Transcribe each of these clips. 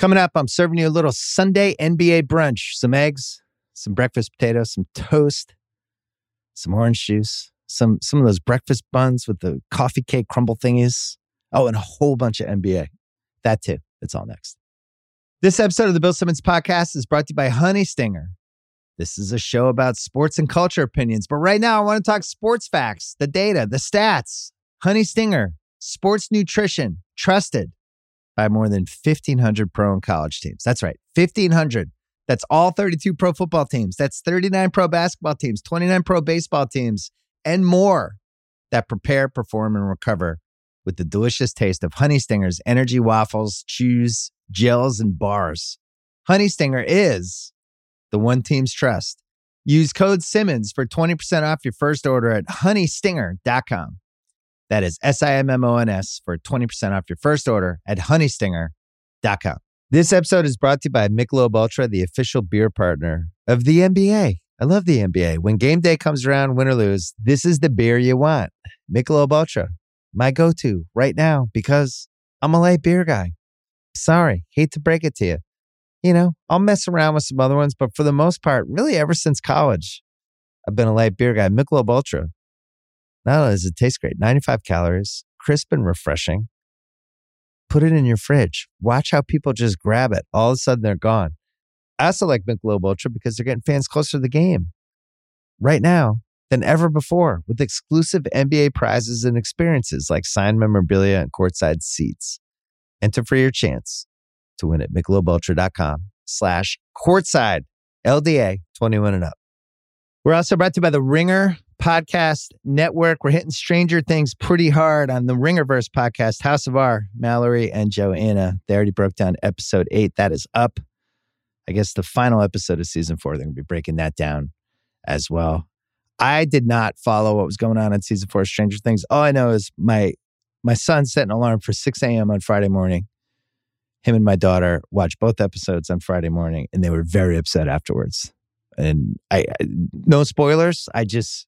Coming up, I'm serving you a little Sunday NBA brunch some eggs, some breakfast potatoes, some toast, some orange juice, some, some of those breakfast buns with the coffee cake crumble thingies. Oh, and a whole bunch of NBA. That too. It's all next. This episode of the Bill Simmons podcast is brought to you by Honey Stinger. This is a show about sports and culture opinions, but right now I want to talk sports facts, the data, the stats. Honey Stinger, sports nutrition, trusted by more than 1,500 pro and college teams. That's right, 1,500. That's all 32 pro football teams. That's 39 pro basketball teams, 29 pro baseball teams, and more that prepare, perform, and recover with the delicious taste of Honey Stinger's energy waffles, chews, gels, and bars. Honey Stinger is the one team's trust. Use code Simmons for 20% off your first order at honeystinger.com. That is S I M M O N S for 20% off your first order at honeystinger.com. This episode is brought to you by Michelob Ultra, the official beer partner of the NBA. I love the NBA. When game day comes around, win or lose, this is the beer you want. Michelob Ultra, my go to right now because I'm a light beer guy. Sorry, hate to break it to you. You know, I'll mess around with some other ones, but for the most part, really ever since college, I've been a light beer guy. Michelob Ultra. Not only does it taste great, 95 calories, crisp and refreshing. Put it in your fridge. Watch how people just grab it. All of a sudden, they're gone. I also like Michelob Ultra because they're getting fans closer to the game right now than ever before with exclusive NBA prizes and experiences like signed memorabilia and courtside seats. Enter for your chance to win at michelobultra.com slash courtside LDA 21 and up. We're also brought to you by the Ringer Podcast Network. We're hitting Stranger Things pretty hard on the Ringerverse podcast. House of R, Mallory and Joanna. They already broke down episode eight. That is up. I guess the final episode of season four, they're going to be breaking that down as well. I did not follow what was going on in season four of Stranger Things. All I know is my my son set an alarm for 6 a.m. on Friday morning. Him and my daughter watched both episodes on Friday morning, and they were very upset afterwards. And I, I no spoilers. I just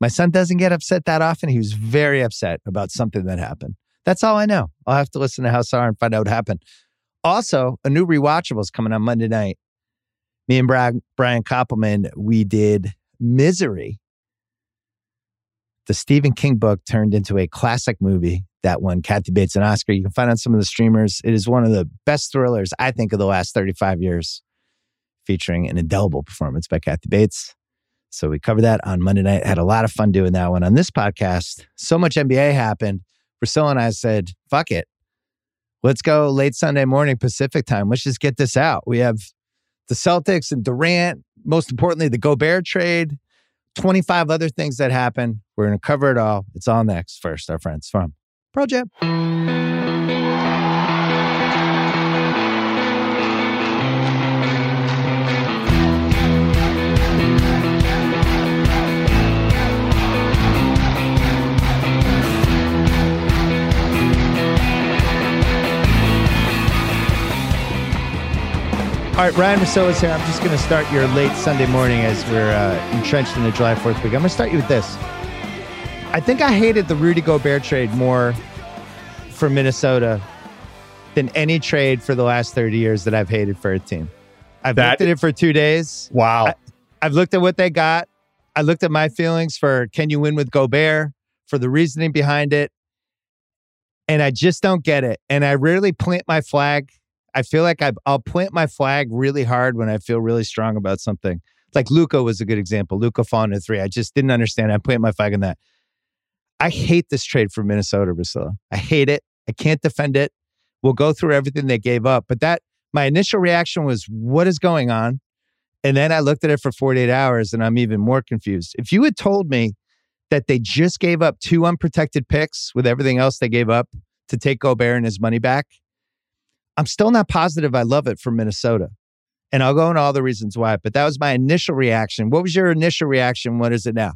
my son doesn't get upset that often. He was very upset about something that happened. That's all I know. I'll have to listen to House R and find out what happened. Also, a new rewatchable is coming on Monday night. Me and Brad, Brian Koppelman, we did Misery. The Stephen King book turned into a classic movie that won Kathy Bates an Oscar. You can find on some of the streamers. It is one of the best thrillers, I think, of the last 35 years, featuring an indelible performance by Kathy Bates. So we covered that on Monday night. Had a lot of fun doing that one. On this podcast, so much NBA happened. Russillo and I said, fuck it. Let's go late Sunday morning Pacific time. Let's just get this out. We have the Celtics and Durant, most importantly, the Gobert trade, 25 other things that happen. We're going to cover it all. It's all next. First, our friends from Project. All right, Ryen is here. I'm just going to start your late Sunday morning as we're uh, entrenched in the July 4th week. I'm going to start you with this. I think I hated the Rudy Gobert trade more for Minnesota than any trade for the last 30 years that I've hated for a team. I've That- looked at it for two days. Wow. I- I've looked at what they got. I looked at my feelings for can you win with Gobert, for the reasoning behind it. And I just don't get it. And I rarely plant my flag. I feel like I, I'll plant my flag really hard when I feel really strong about something. Like Luka was a good example. Luka to three. I just didn't understand. I plant my flag on that. I hate this trade for Minnesota, Russillo. I hate it. I can't defend it. We'll go through everything they gave up. But that my initial reaction was, what is going on? And then I looked at it for 48 hours and I'm even more confused. If you had told me that they just gave up two unprotected picks with everything else they gave up to take Gobert and his money back, I'm still not positive I love it for Minnesota. And I'll go into all the reasons why, but that was my initial reaction. What was your initial reaction? What is it now?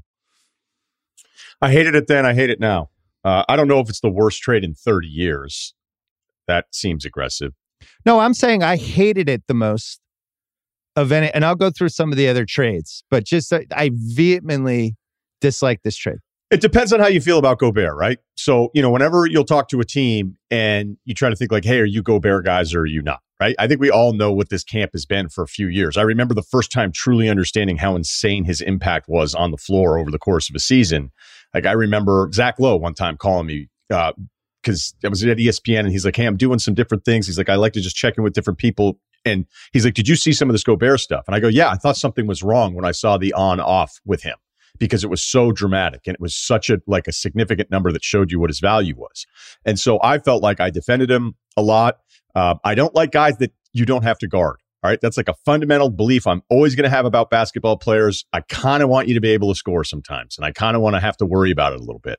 I hated it then. I hate it now. Uh, I don't know if it's the worst trade in 30 years. That seems aggressive. No, I'm saying I hated it the most of any, and I'll go through some of the other trades, but just uh, I vehemently dislike this trade. It depends on how you feel about Gobert, right? So, you know, whenever you'll talk to a team and you try to think like, hey, are you Gobert guys or are you not? right? I think we all know what this camp has been for a few years. I remember the first time truly understanding how insane his impact was on the floor over the course of a season. Like I remember Zach Lowe one time calling me because uh, I was at ESPN and he's like, "Hey, I'm doing some different things." He's like, "I like to just check in with different people." And he's like, "Did you see some of this Gobert stuff?" And I go, "Yeah, I thought something was wrong when I saw the on off with him." Because it was so dramatic and it was such a like a significant number that showed you what his value was. And so I felt like I defended him a lot. Uh, I don't like guys that you don't have to guard. All right. That's like a fundamental belief I'm always going to have about basketball players. I kind of want you to be able to score sometimes, and I kind of want to have to worry about it a little bit.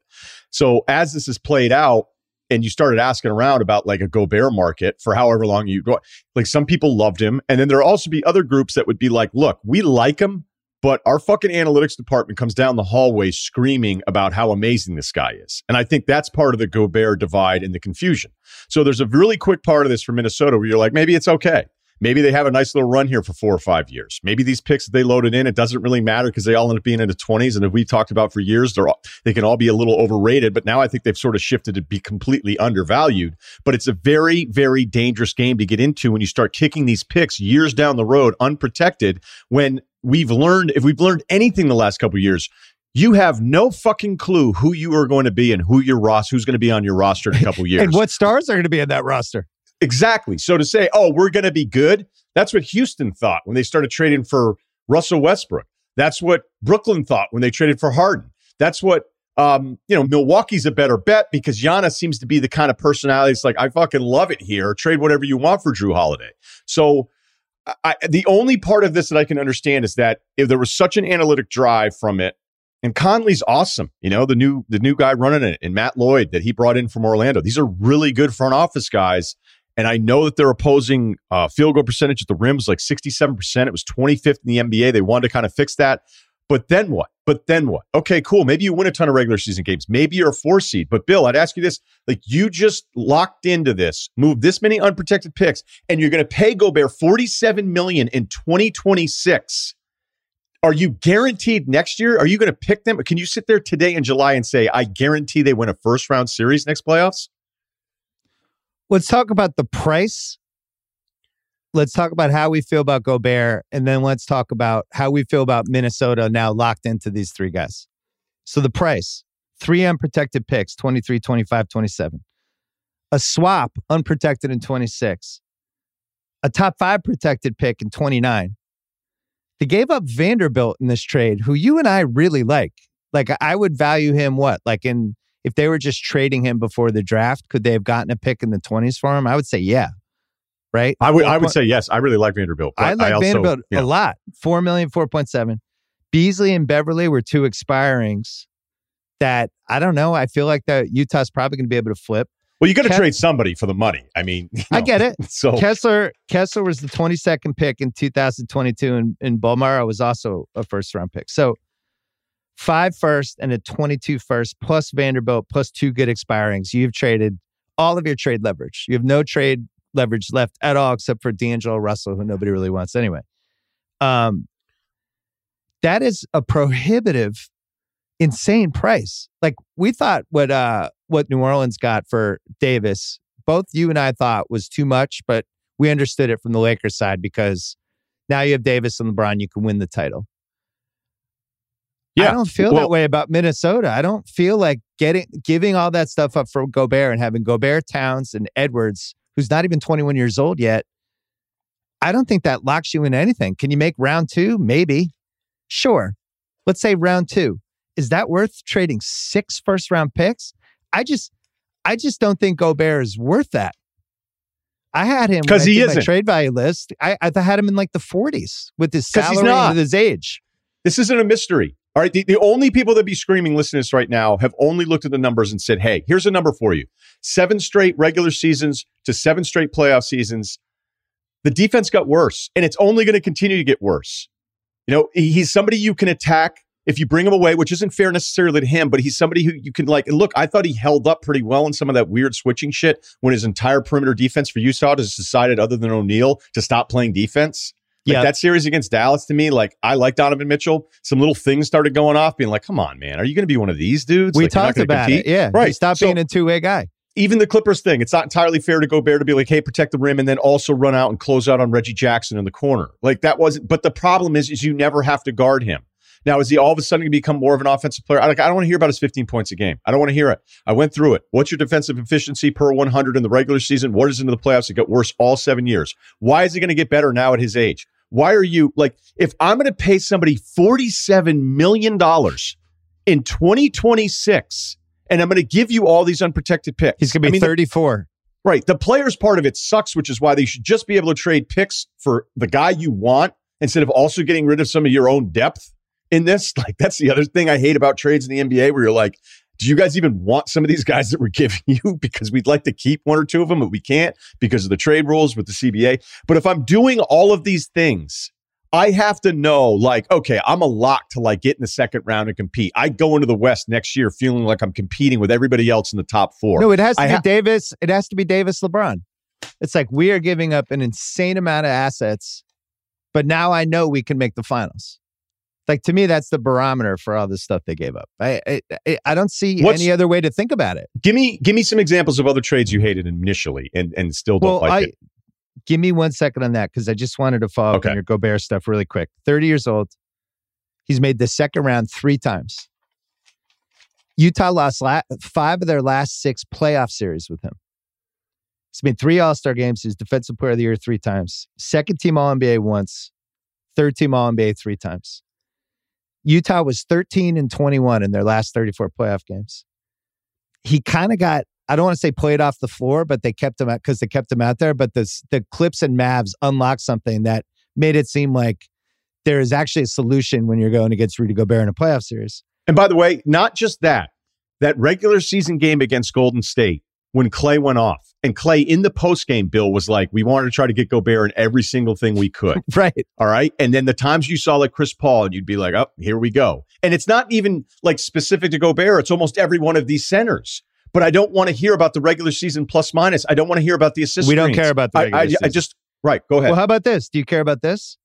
So as this is played out, and you started asking around about like a Gobert market for however long you go, like some people loved him. And then there'll also be other groups that would be like, look, we like him, but our fucking analytics department comes down the hallway screaming about how amazing this guy is. And I think that's part of the Gobert divide and the confusion. So there's a really quick part of this for Minnesota where you're like, maybe it's okay. Maybe they have a nice little run here for four or five years. Maybe these picks that they loaded in, it doesn't really matter because they all end up being in the 20s. And we've talked about for years, they're all, they can all be a little overrated. But now I think they've sort of shifted to be completely undervalued. But it's a very, very dangerous game to get into when you start kicking these picks years down the road unprotected when we've learned, if we've learned anything the last couple years, you have no fucking clue who you are going to be and who your roster, who's going to be on your roster in a couple years, and what stars are going to be in that roster. Exactly. So to say, oh, we're going to be good, that's what Houston thought when they started trading for Russell Westbrook. That's what Brooklyn thought when they traded for Harden. That's what um, you know, Milwaukee's a better bet because Giannis seems to be the kind of personality. It's like I fucking love it here. Trade whatever you want for Jrue Holiday. So I, the only part of this that I can understand is that if there was such an analytic drive from it, and Connelly's awesome, you know, the new the new guy running it, and Matt Lloyd that he brought in from Orlando. These are really good front office guys, and I know that their opposing uh, field goal percentage at the rim was like sixty seven percent. It was twenty fifth in the NBA. They wanted to kind of fix that. But then what? But then what? Okay, cool. Maybe you win a ton of regular season games. Maybe you're a four seed. But Bill, I'd ask you this: like you just locked into this, move this many unprotected picks, and you're going to pay Gobert 47 million in 2026. Are you guaranteed next year? Are you going to pick them? Can you sit there today in July and say, I guarantee they win a first round series next playoffs? Let's talk about the price let's talk about how we feel about Gobert, and then let's talk about how we feel about Minnesota now locked into these three guys. So the price three unprotected picks 23, 25, 27. A swap unprotected in 26. A top five protected pick in 29. They gave up Vanderbilt in this trade, who you and I really like. Like, I would value him what? Like, in if they were just trading him before the draft, could they have gotten a pick in the 20s for him? I would say, yeah right? I would I would say yes. I really like Vanderbilt. I like I also, Vanderbilt a lot. Four million, four point seven. Beasley and Beverley were two expirings that I don't know. I feel like that Utah's probably going to be able to flip. Well, you got to trade somebody for the money. I mean, you know, I get it. So Kessler Kessler was the 22nd pick in 2022, and, and Bolmaro was also a first round pick. So five first and a 22 first plus Vanderbilt plus two good expirings. You've traded all of your trade leverage. You have no trade leverage left at all, except for D'Angelo Russell, who nobody really wants anyway. Um, that is a prohibitive, insane price. Like we thought what uh what New Orleans got for Davis, both you and I thought was too much, but we understood it from the Lakers side because now you have Davis and LeBron, you can win the title. Yeah. I don't feel well, that way about Minnesota. I don't feel like getting giving all that stuff up for Gobert and having Gobert, Towns, and Edwards who's not even 21 years old yet, I don't think that locks you in anything. Can you make round two? Maybe. Sure. Let's say round two. Is that worth trading six first round picks? I just, I just don't think Gobert is worth that. I had him because he is my trade value list. I, I had him in like the 40s with his salary and his age. This isn't a mystery. All right. The, the only people that be screaming, listen to this right now, have only looked at the numbers and said, hey, here's a number for you seven straight regular seasons to seven straight playoff seasons. The defense got worse, and it's only going to continue to get worse. You know, he's somebody you can attack if you bring him away, which isn't fair necessarily to him, but he's somebody who you can like. And look, I thought he held up pretty well in some of that weird switching shit when his entire perimeter defense for Utah has decided, other than O'Neale, to stop playing defense. Like yeah. that series against Dallas to me, like I like Donovan Mitchell. Some little things started going off, being like, "Come on, man, are you going to be one of these dudes?" We like, talked about compete? it. Yeah, right. Stop so, being a two way guy. even the Clippers thing, it's not entirely fair to Gobert to be like, hey, protect the rim and then also run out and close out on Reggie Jackson in the corner. Like that wasn't, but the problem is, is you never have to guard him. Now, is he all of a sudden going to become more of an offensive player? I, like, I don't want to hear about his 15 points a game. I don't want to hear it. I went through it. What's your defensive efficiency per 100 in the regular season? What is into the playoffs? It got worse all seven years. Why is he going to get better now at his age? Why are you like, if I'm going to pay somebody $47 million in 2026 and I'm going to give you all these unprotected picks, he's going to be I mean, 34. The, right. The players part of it sucks, which is why they should just be able to trade picks for the guy you want instead of also getting rid of some of your own depth in this. Like that's the other thing I hate about trades in the NBA where you're like, do you guys even want some of these guys that we're giving you? Because we'd like to keep one or two of them, but we can't because of the trade rules with the CBA. But if I'm doing all of these things, I have to know, like, okay, I'm a lock to like get in the second round and compete. I go into the West next year feeling like I'm competing with everybody else in the top four. No, it has to I be ha- Davis. It has to be Davis LeBron. It's like we are giving up an insane amount of assets, but now I know we can make the finals. Like to me, that's the barometer for all this stuff they gave up. I I, I don't see What's- any other way to think about it. Give me give me some examples of other trades you hated initially and and still don't Well, like I it. give me one second on that because I just wanted to follow up on your Gobert stuff really quick. Thirty years old, he's made the second round three times. Utah lost la- five of their last six playoff series with him. He's made three All Star games. He's Defensive Player of the Year three times. Second team All NBA once. Third team All NBA three times. Utah was 13 and 21 in their last 34 playoff games. He kind of got, I don't want to say played off the floor, but they kept him out because they kept him out there. But this, the Clips and Mavs unlocked something that made it seem like there is actually a solution when you're going against Rudy Gobert in a playoff series. And by the way, not just that, that regular season game against Golden State when Clay went off. And Clay in the post game, Bill was like, we wanted to try to get Gobert in every single thing we could. Right. All right. And then the times you saw like Chris Paul, and you'd be like, oh, here we go. And it's not even like specific to Gobert, it's almost every one of these centers. But I don't want to hear about the regular season plus minus. I don't want to hear about the assist. We don't screens. care about the I, regular I, I just, right. Go ahead. Well, how about this? Do you care about this?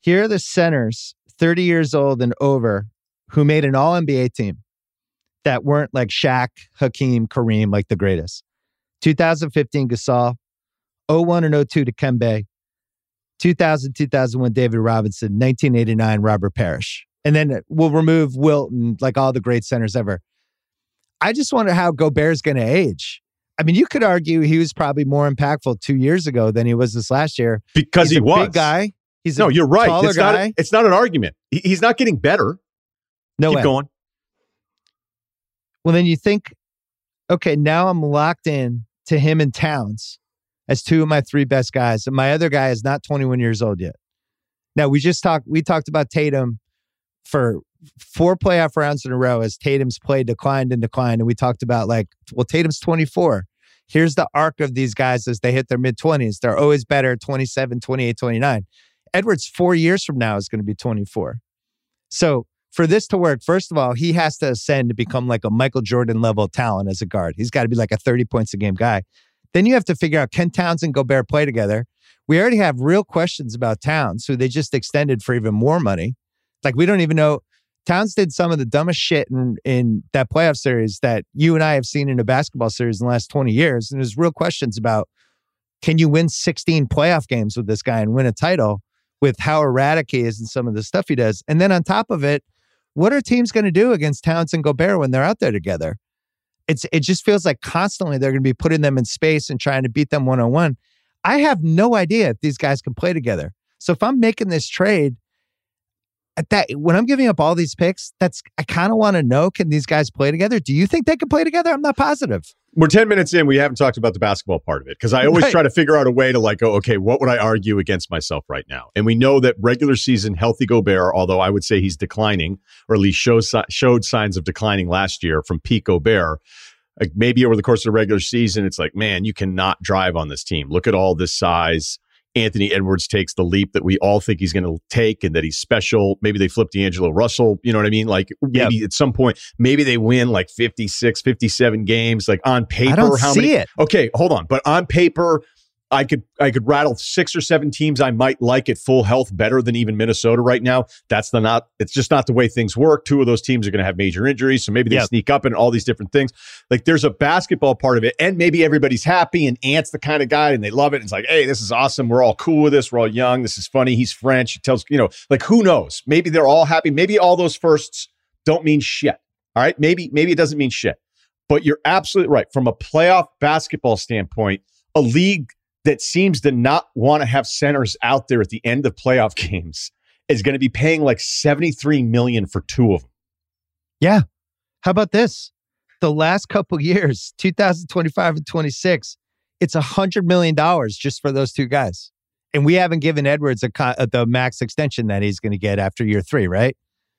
Here are the centers, 30 years old and over, who made an all NBA team that weren't like Shaq, Hakeem, Kareem, like the greatest. 2015, Gasol, 01 and 02 Dikembe, 2000, 2001, David Robinson, 1989, Robert Parish. And then we'll remove Wilton, like all the great centers ever. I just wonder how Gobert's going to age. I mean, you could argue he was probably more impactful two years ago than he was this last year because he's he a was. big guy. He's No, you're right. taller It's not, guy. it's not an argument. He- he's not getting better. no Keep way. going. Well, then you think, okay, now I'm locked in to him and Towns as two of my three best guys, and my other guy is not 21 years old yet. Now we just talked. We talked about Tatum for four playoff rounds in a row as Tatum's play declined and declined, and we talked about like, well, Tatum's 24. Here's the arc of these guys as they hit their mid 20s. They're always better at 27, 28, 29. Edwards, four years from now, is going to be 24. So for this to work, first of all, he has to ascend to become like a Michael Jordan level talent as a guard. He's got to be like a 30 points a game guy. Then you have to figure out can Towns and Gobert play together? We already have real questions about Towns, who they just extended for even more money. Like we don't even know. Towns did some of the dumbest shit in, in that playoff series that you and I have seen in a basketball series in the last 20 years. And there's real questions about can you win 16 playoff games with this guy and win a title with how erratic he is and some of the stuff he does? And then on top of it, what are teams going to do against Towns and Gobert when they're out there together? It's it just feels like constantly they're going to be putting them in space and trying to beat them one on one. I have no idea if these guys can play together. So if I'm making this trade, at that when I'm giving up all these picks, that's I kind of want to know can these guys play together? Do you think they can play together? I'm not positive. We're 10 minutes in. We haven't talked about the basketball part of it because I always Right. try to figure out a way to like go, okay, what would I argue against myself right now? And we know that regular season healthy Gobert, although I would say he's declining or at least shows, showed signs of declining last year from peak Gobert. Like maybe over the course of the regular season, it's like, man, you cannot drive on this team. Look at all this size. Anthony Edwards takes the leap that we all think he's going to take and that he's special. Maybe they flip D'Angelo Russell. You know what I mean? Like maybe at some point, maybe they win like 56, 57 games. Like on paper, I don't how see many? it. Okay, hold on. But on paper, I could I could rattle six or seven teams I might like at full health better than even Minnesota right now. That's the not it's just not the way things work. Two of those teams are going to have major injuries, so maybe they sneak up and all these different things. Like there's a basketball part of it, and maybe everybody's happy and Ant's the kind of guy and they love it. And it's like, hey, this is awesome. We're all cool with this. We're all young. This is funny. He's French. He tells you know, like who knows? Maybe they're all happy. Maybe all those firsts don't mean shit. All right, maybe maybe it doesn't mean shit. But you're absolutely right. From a playoff basketball standpoint, a league that seems to not want to have centers out there at the end of playoff games is going to be paying like 73 million for two of them. Yeah. How about this? The last couple years, 2025 and 26, it's a hundred million dollars just for those two guys. And we haven't given Edwards a uh, the max extension that he's going to get after year three, right?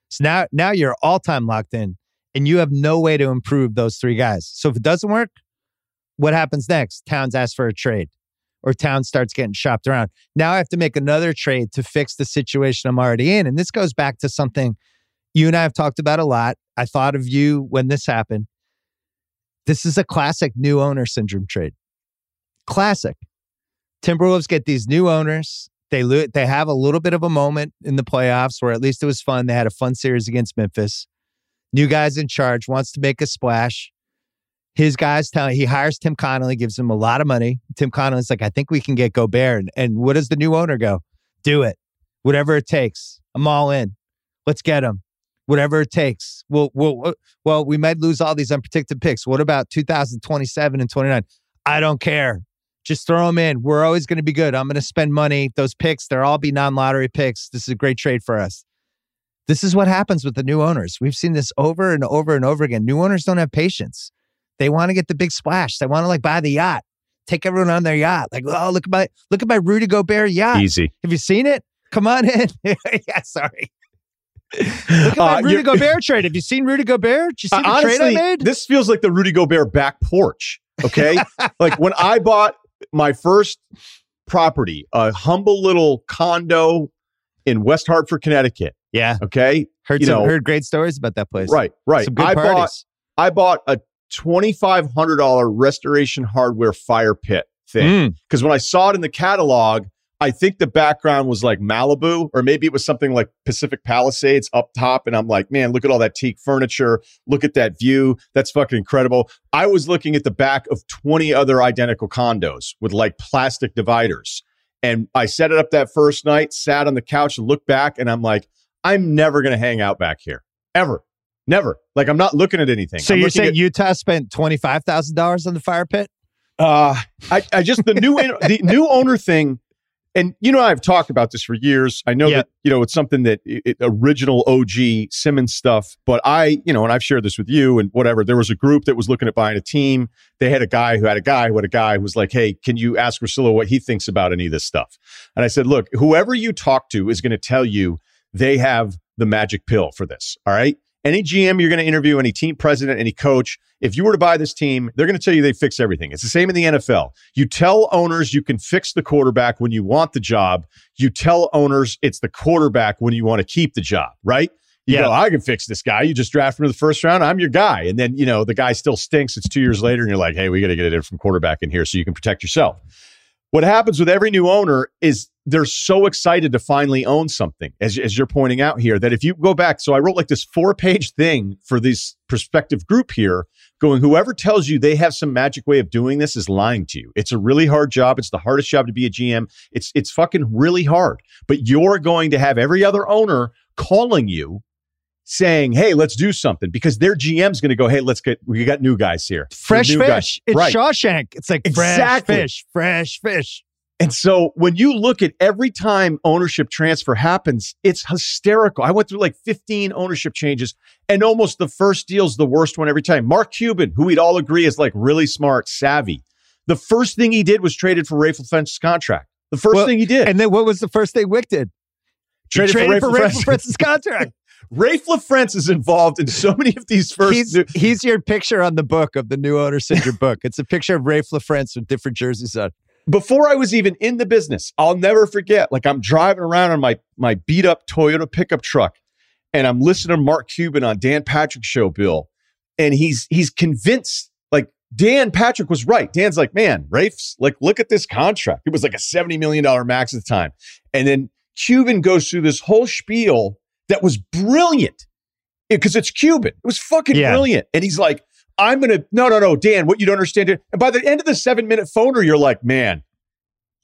So now, now you're all time locked in, and you have no way to improve those three guys. So if it doesn't work, what happens next? Towns asks for a trade or town starts getting shopped around. Now I have to make another trade to fix the situation I'm already in. And this goes back to something you and I have talked about a lot. I thought of you when this happened. This is a classic new owner syndrome trade. Classic. Timberwolves get these new owners. They lo- they have a little bit of a moment in the playoffs where at least it was fun. They had a fun series against Memphis. New guys in charge wants to make a splash his guys tell he hires Tim Connelly, gives him a lot of money. Tim Connelly's like, I think we can get Gobert. And, and what does the new owner go? Do it. Whatever it takes. I'm all in. Let's get him. Whatever it takes. We'll, we'll, uh, well, we might lose all these unprotected picks. What about 2027 and 29? I don't care. Just throw them in. We're always going to be good. I'm going to spend money. Those picks, they'll all be non lottery picks. This is a great trade for us. This is what happens with the new owners. We've seen this over and over and over again. New owners don't have patience. They want to get the big splash. They want to like buy the yacht, take everyone on their yacht. Like, oh, look at my look at my Rudy Gobert yacht. Easy. Have you seen it? Come on in. yeah, sorry. Look at my uh, Rudy Gobert trade. Have you seen Rudy Gobert? Did you see uh, the honestly, trade I made? This feels like the Rudy Gobert back porch. Okay. like when I bought my first property, a humble little condo in West Hartford, Connecticut. Yeah. Okay. Heard you some, know, heard great stories about that place. Right. Right. Some good I parties. bought I bought a $2,500 restoration hardware fire pit thing. Because mm. when I saw it in the catalog, I think the background was like Malibu, or maybe it was something like Pacific Palisades up top. And I'm like, man, look at all that teak furniture. Look at that view. That's fucking incredible. I was looking at the back of 20 other identical condos with like plastic dividers. And I set it up that first night, sat on the couch and looked back, and I'm like, I'm never going to hang out back here ever. Never. Like I'm not looking at anything. So I'm you're saying at, Utah spent twenty five thousand dollars on the fire pit? Uh, I, I just the new the new owner thing, and you know I've talked about this for years. I know yeah. that you know it's something that it, original OG Simmons stuff, but I you know, and I've shared this with you and whatever. There was a group that was looking at buying a team. They had a guy who had a guy who had a guy who was like, "Hey, can you ask Russillo what he thinks about any of this stuff?" And I said, "Look, whoever you talk to is going to tell you they have the magic pill for this. All right." Any GM you're going to interview, any team president, any coach, if you were to buy this team, they're going to tell you they fix everything. It's the same in the NFL. You tell owners you can fix the quarterback when you want the job. You tell owners it's the quarterback when you want to keep the job, right? You yeah. go, I can fix this guy. You just draft him in the first round. I'm your guy. And then, you know, the guy still stinks. It's two years later, and you're like, hey, we got to get a different quarterback in here so you can protect yourself. What happens with every new owner is they're so excited to finally own something, as, as you're pointing out here, that if you go back, so I wrote like this four page thing for this prospective group here, going, whoever tells you they have some magic way of doing this is lying to you. It's a really hard job. It's the hardest job to be a GM. It's, it's fucking really hard, but you're going to have every other owner calling you saying, "Hey, let's do something," because their GM's going to go, "Hey, let's get we got new guys here, fresh fish." Guys. It's right. Shawshank. It's like exactly. fresh fish, fresh fish. And so when you look at every time ownership transfer happens, it's hysterical. I went through like 15 ownership changes and almost the first deal's the worst one every time. Mark Cuban, who we'd all agree is like really smart, savvy. The first thing he did was traded for LaFrentz's contract. The first well, thing he did. And then what was the first thing Wyc did? Traded, traded for LaFrentz's contract. Raef LaFrentz is involved in so many of these first. He's, new- he's your picture on the book of the new owner syndrome book. It's a picture of Raef LaFrentz with different jerseys on. Before I was even in the business, I'll never forget. Like I'm driving around on my my beat up Toyota pickup truck, and I'm listening to Mark Cuban on Dan Patrick show, Bill, and he's he's convinced like Dan Patrick was right. Dan's like, man, Raef's like, look at this contract. It was like a $70 million max at the time. And then Cuban goes through this whole spiel that was brilliant because it's Cuban. It was fucking Yeah. brilliant. And he's like, I'm going to, no, no, no, Dan, what you don't understand. And by the end of the seven minute phoner, you're like, man,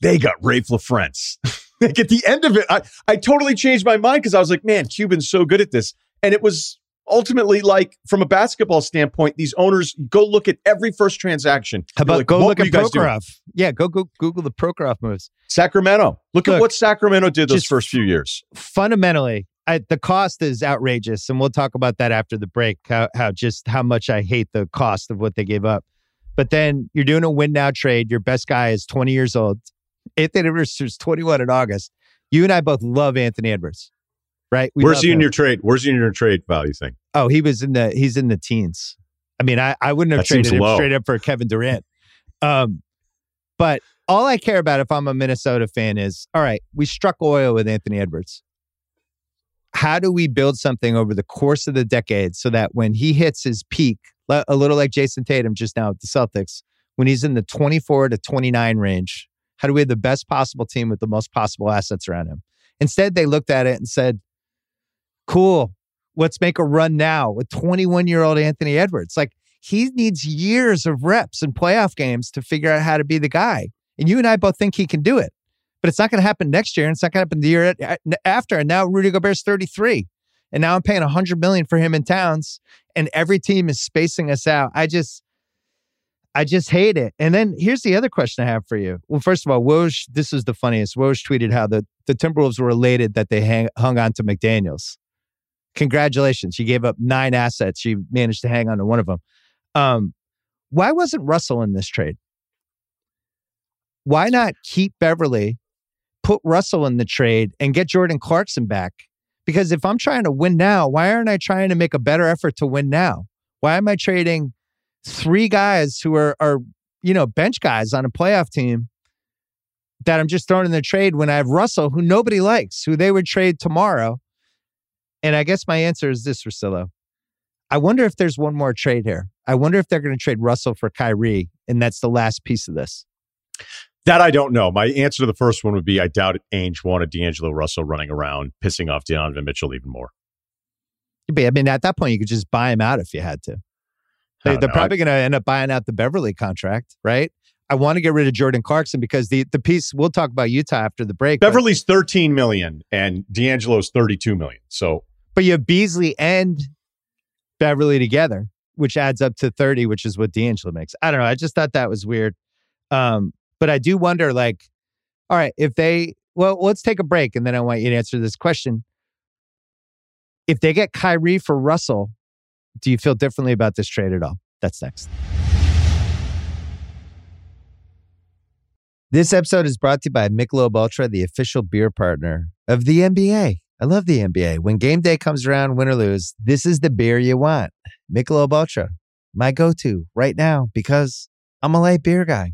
they got Raef LaFrentz. like at the end of it, I, I totally changed my mind because I was like, man, Cuban's so good at this. And it was ultimately like, from a basketball standpoint, these owners go look at every first transaction. How about like, go look at you guys doing? Prokhorov? Yeah, go, go Google the Prokhorov moves. Sacramento. Look, at what Sacramento did those first few years. Fundamentally, I, the cost is outrageous, and we'll talk about that after the break. How, how just how much I hate the cost of what they gave up. But then you're doing a win now trade. Your best guy is 20 years old. Anthony Edwards is 21 in August. You and I both love Anthony Edwards, right? We Where's he in your trade? Where's he in your trade value thing? Oh, he was in the he's in the teens. I mean, I, I wouldn't have That traded him low. straight up for Kevin Durant. Um, but all I care about if I'm a Minnesota fan is all right, we struck oil with Anthony Edwards. How do we build something over the course of the decade so that when he hits his peak, a little like Jayson Tatum just now at the Celtics, when he's in the 24 to 29 range, how do we have the best possible team with the most possible assets around him? Instead, they looked at it and said, cool, let's make a run now with 21 year old Anthony Edwards. Like he needs years of reps and playoff games to figure out how to be the guy. And you and I both think he can do it, but it's not going to happen next year. And it's not going to happen the year after. And now Rudy Gobert's 33. And now I'm paying 100 million for him in towns. And every team is spacing us out. I just, I just hate it. And then here's the other question I have for you. Well, first of all, Woj, this is the funniest. Woj tweeted how the, the Timberwolves were elated that they hang, hung on to McDaniels congratulations. You gave up nine assets. You managed to hang on to one of them. Um, why wasn't Russell in this trade? Why not keep Beverley, put Russell in the trade, and get Jordan Clarkson back? Because if I'm trying to win now, why aren't I trying to make a better effort to win now? Why am I trading three guys who are, are you know, bench guys on a playoff team that I'm just throwing in the trade when I have Russell, who nobody likes, who they would trade tomorrow? And I guess my answer is this, Russillo. I wonder if there's one more trade here. I wonder if they're going to trade Russell for Kyrie, and that's the last piece of this. That I don't know. My answer to the first one would be I doubt Ainge wanted D'Angelo Russell running around, pissing off Donovan Mitchell even more. But I mean, at that point, you could just buy him out if you had to. They, they're know. probably going to end up buying out the Beverley contract, right? I want to get rid of Jordan Clarkson because the the piece we'll talk about Utah after the break. but- Beverley's 13 million and D'Angelo's 32 million. So but you have Beasley and Beverly together, which adds up to 30, which is what D'Angelo makes. I don't know. I just thought that was weird. Um, but I do wonder, like, all right, if they, well, let's take a break and then I want you to answer this question. If they get Kyrie for Russell, do you feel differently about this trade at all? That's next. This episode is brought to you by Michelob Ultra, the official beer partner of the NBA. I love the NBA. When game day comes around, win or lose, this is the beer you want. Michelob Ultra, my go-to right now because I'm a light beer guy.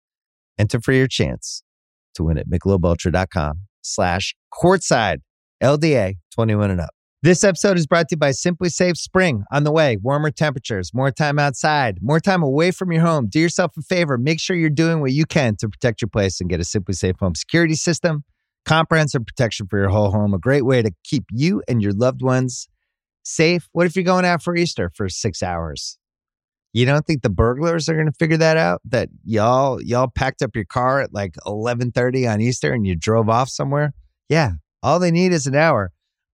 Enter for your chance to win at michelobultra.com slash courtside LDA 21 and up. This episode is brought to you by SimpliSafe Spring. On the way, warmer temperatures, more time outside, more time away from your home. Do yourself a favor. Make sure you're doing what you can to protect your place and get a SimpliSafe home security system. Comprehensive protection for your whole home. A great way to keep you and your loved ones safe. What if you're going out for Easter for six hours? You don't think the burglars are going to figure that out? That y'all y'all packed up your car at like 11:30 on Easter and you drove off somewhere? Yeah, all they need is an hour.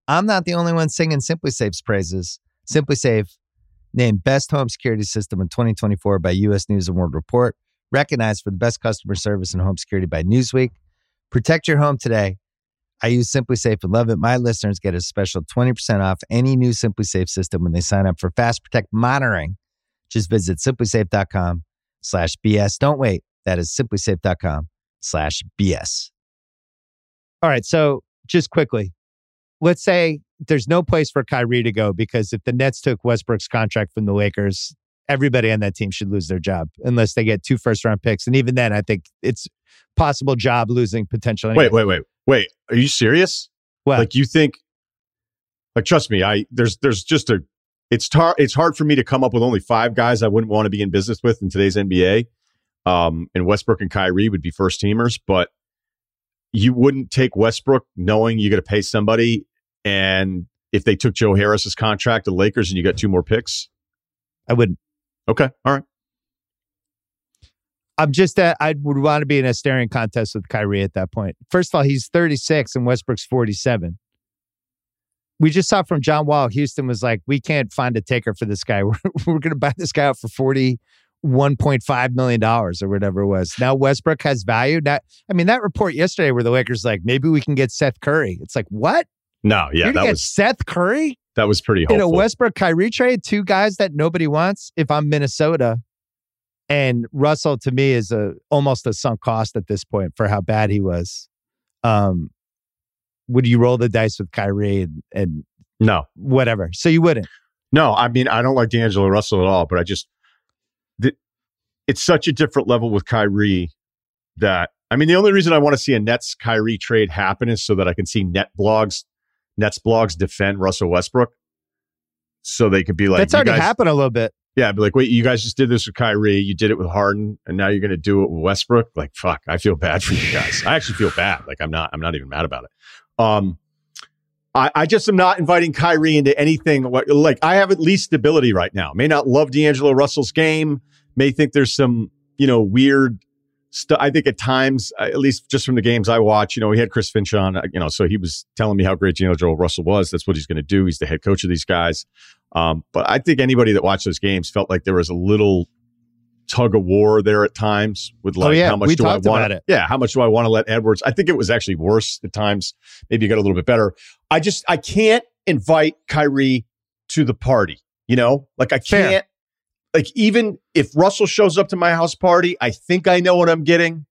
I'm not the only one singing SimpliSafe's praises. SimpliSafe, named Best Home Security System in 2024 by U.S. News and World Report, recognized for the best customer service in home security by Newsweek. Protect your home today. I use SimpliSafe and love it. My listeners get a special 20% off any new SimpliSafe system when they sign up for Fast Protect monitoring. Just visit simplisafe.com slash BS. Don't wait. That is simplisafe.com slash BS. All right. So just quickly, let's say there's no place for Kyrie to go because if the Nets took Westbrook's contract from the Lakers, everybody on that team should lose their job unless they get two first round picks. And even then, I think it's possible job losing potential. Wait, wait, wait, wait. Are you serious? Well, like you think? Like trust me, I there's there's just a it's tar it's hard for me to come up with only five guys I wouldn't want to be in business with in today's NBA. Um, and Westbrook and Kyrie would be first teamers, but you wouldn't take Westbrook knowing you got to pay somebody, and if they took Joe Harris's contract to the Lakers and you got two more picks, I wouldn't. Okay, all right. I'm just that I would want to be in a staring contest with Kyrie at that point. First of all, he's 36 and Westbrook's 47. We just saw from John Wall, Houston was like, we can't find a taker for this guy. We're, we're going to buy this guy out for 41.5 million dollars or whatever it was. Now Westbrook has value. Now, I mean, that report yesterday where the Lakers like maybe we can get Seth Curry. It's like what? No, yeah, You're that get was Seth Curry that was pretty in hopeful. a Westbrook Kyrie trade. Two guys that nobody wants. If I'm Minnesota, and Russell to me is a almost a sunk cost at this point for how bad he was. Um, would you roll the dice with Kyrie and, and no, whatever? So you wouldn't. No, I mean I don't like D'Angelo Russell at all, but I just the, it's such a different level with Kyrie that I mean the only reason I want to see a Nets Kyrie trade happen is so that I can see net blogs, Nets blogs defend Russell Westbrook, so they could be like That's "You already guys- happened a little bit. Yeah, be like, wait, you guys just did this with Kyrie, you did it with Harden, and now you're going to do it with Westbrook. Like, fuck, I feel bad for you guys. I actually feel bad. Like, I'm not, I'm not even mad about it. Um, I, I just am not inviting Kyrie into anything. Like, I have at least stability right now. May not love D'Angelo Russell's game. May think there's some, you know, weird stuff. I think at times, uh, at least just from the games I watch, you know, we had Chris Finch on, uh, you know, so he was telling me how great D'Angelo Russell was. That's what he's going to do. He's the head coach of these guys. Um, but I think anybody that watched those games felt like there was a little tug of war there at times with oh, like Oh, yeah, how much we do I want it. yeah how much do I want to let Edwards I think it was actually worse at times maybe it got a little bit better I just I can't invite Kyrie to the party you know like I can't like even if Russell shows up to my house party I think I know what I'm getting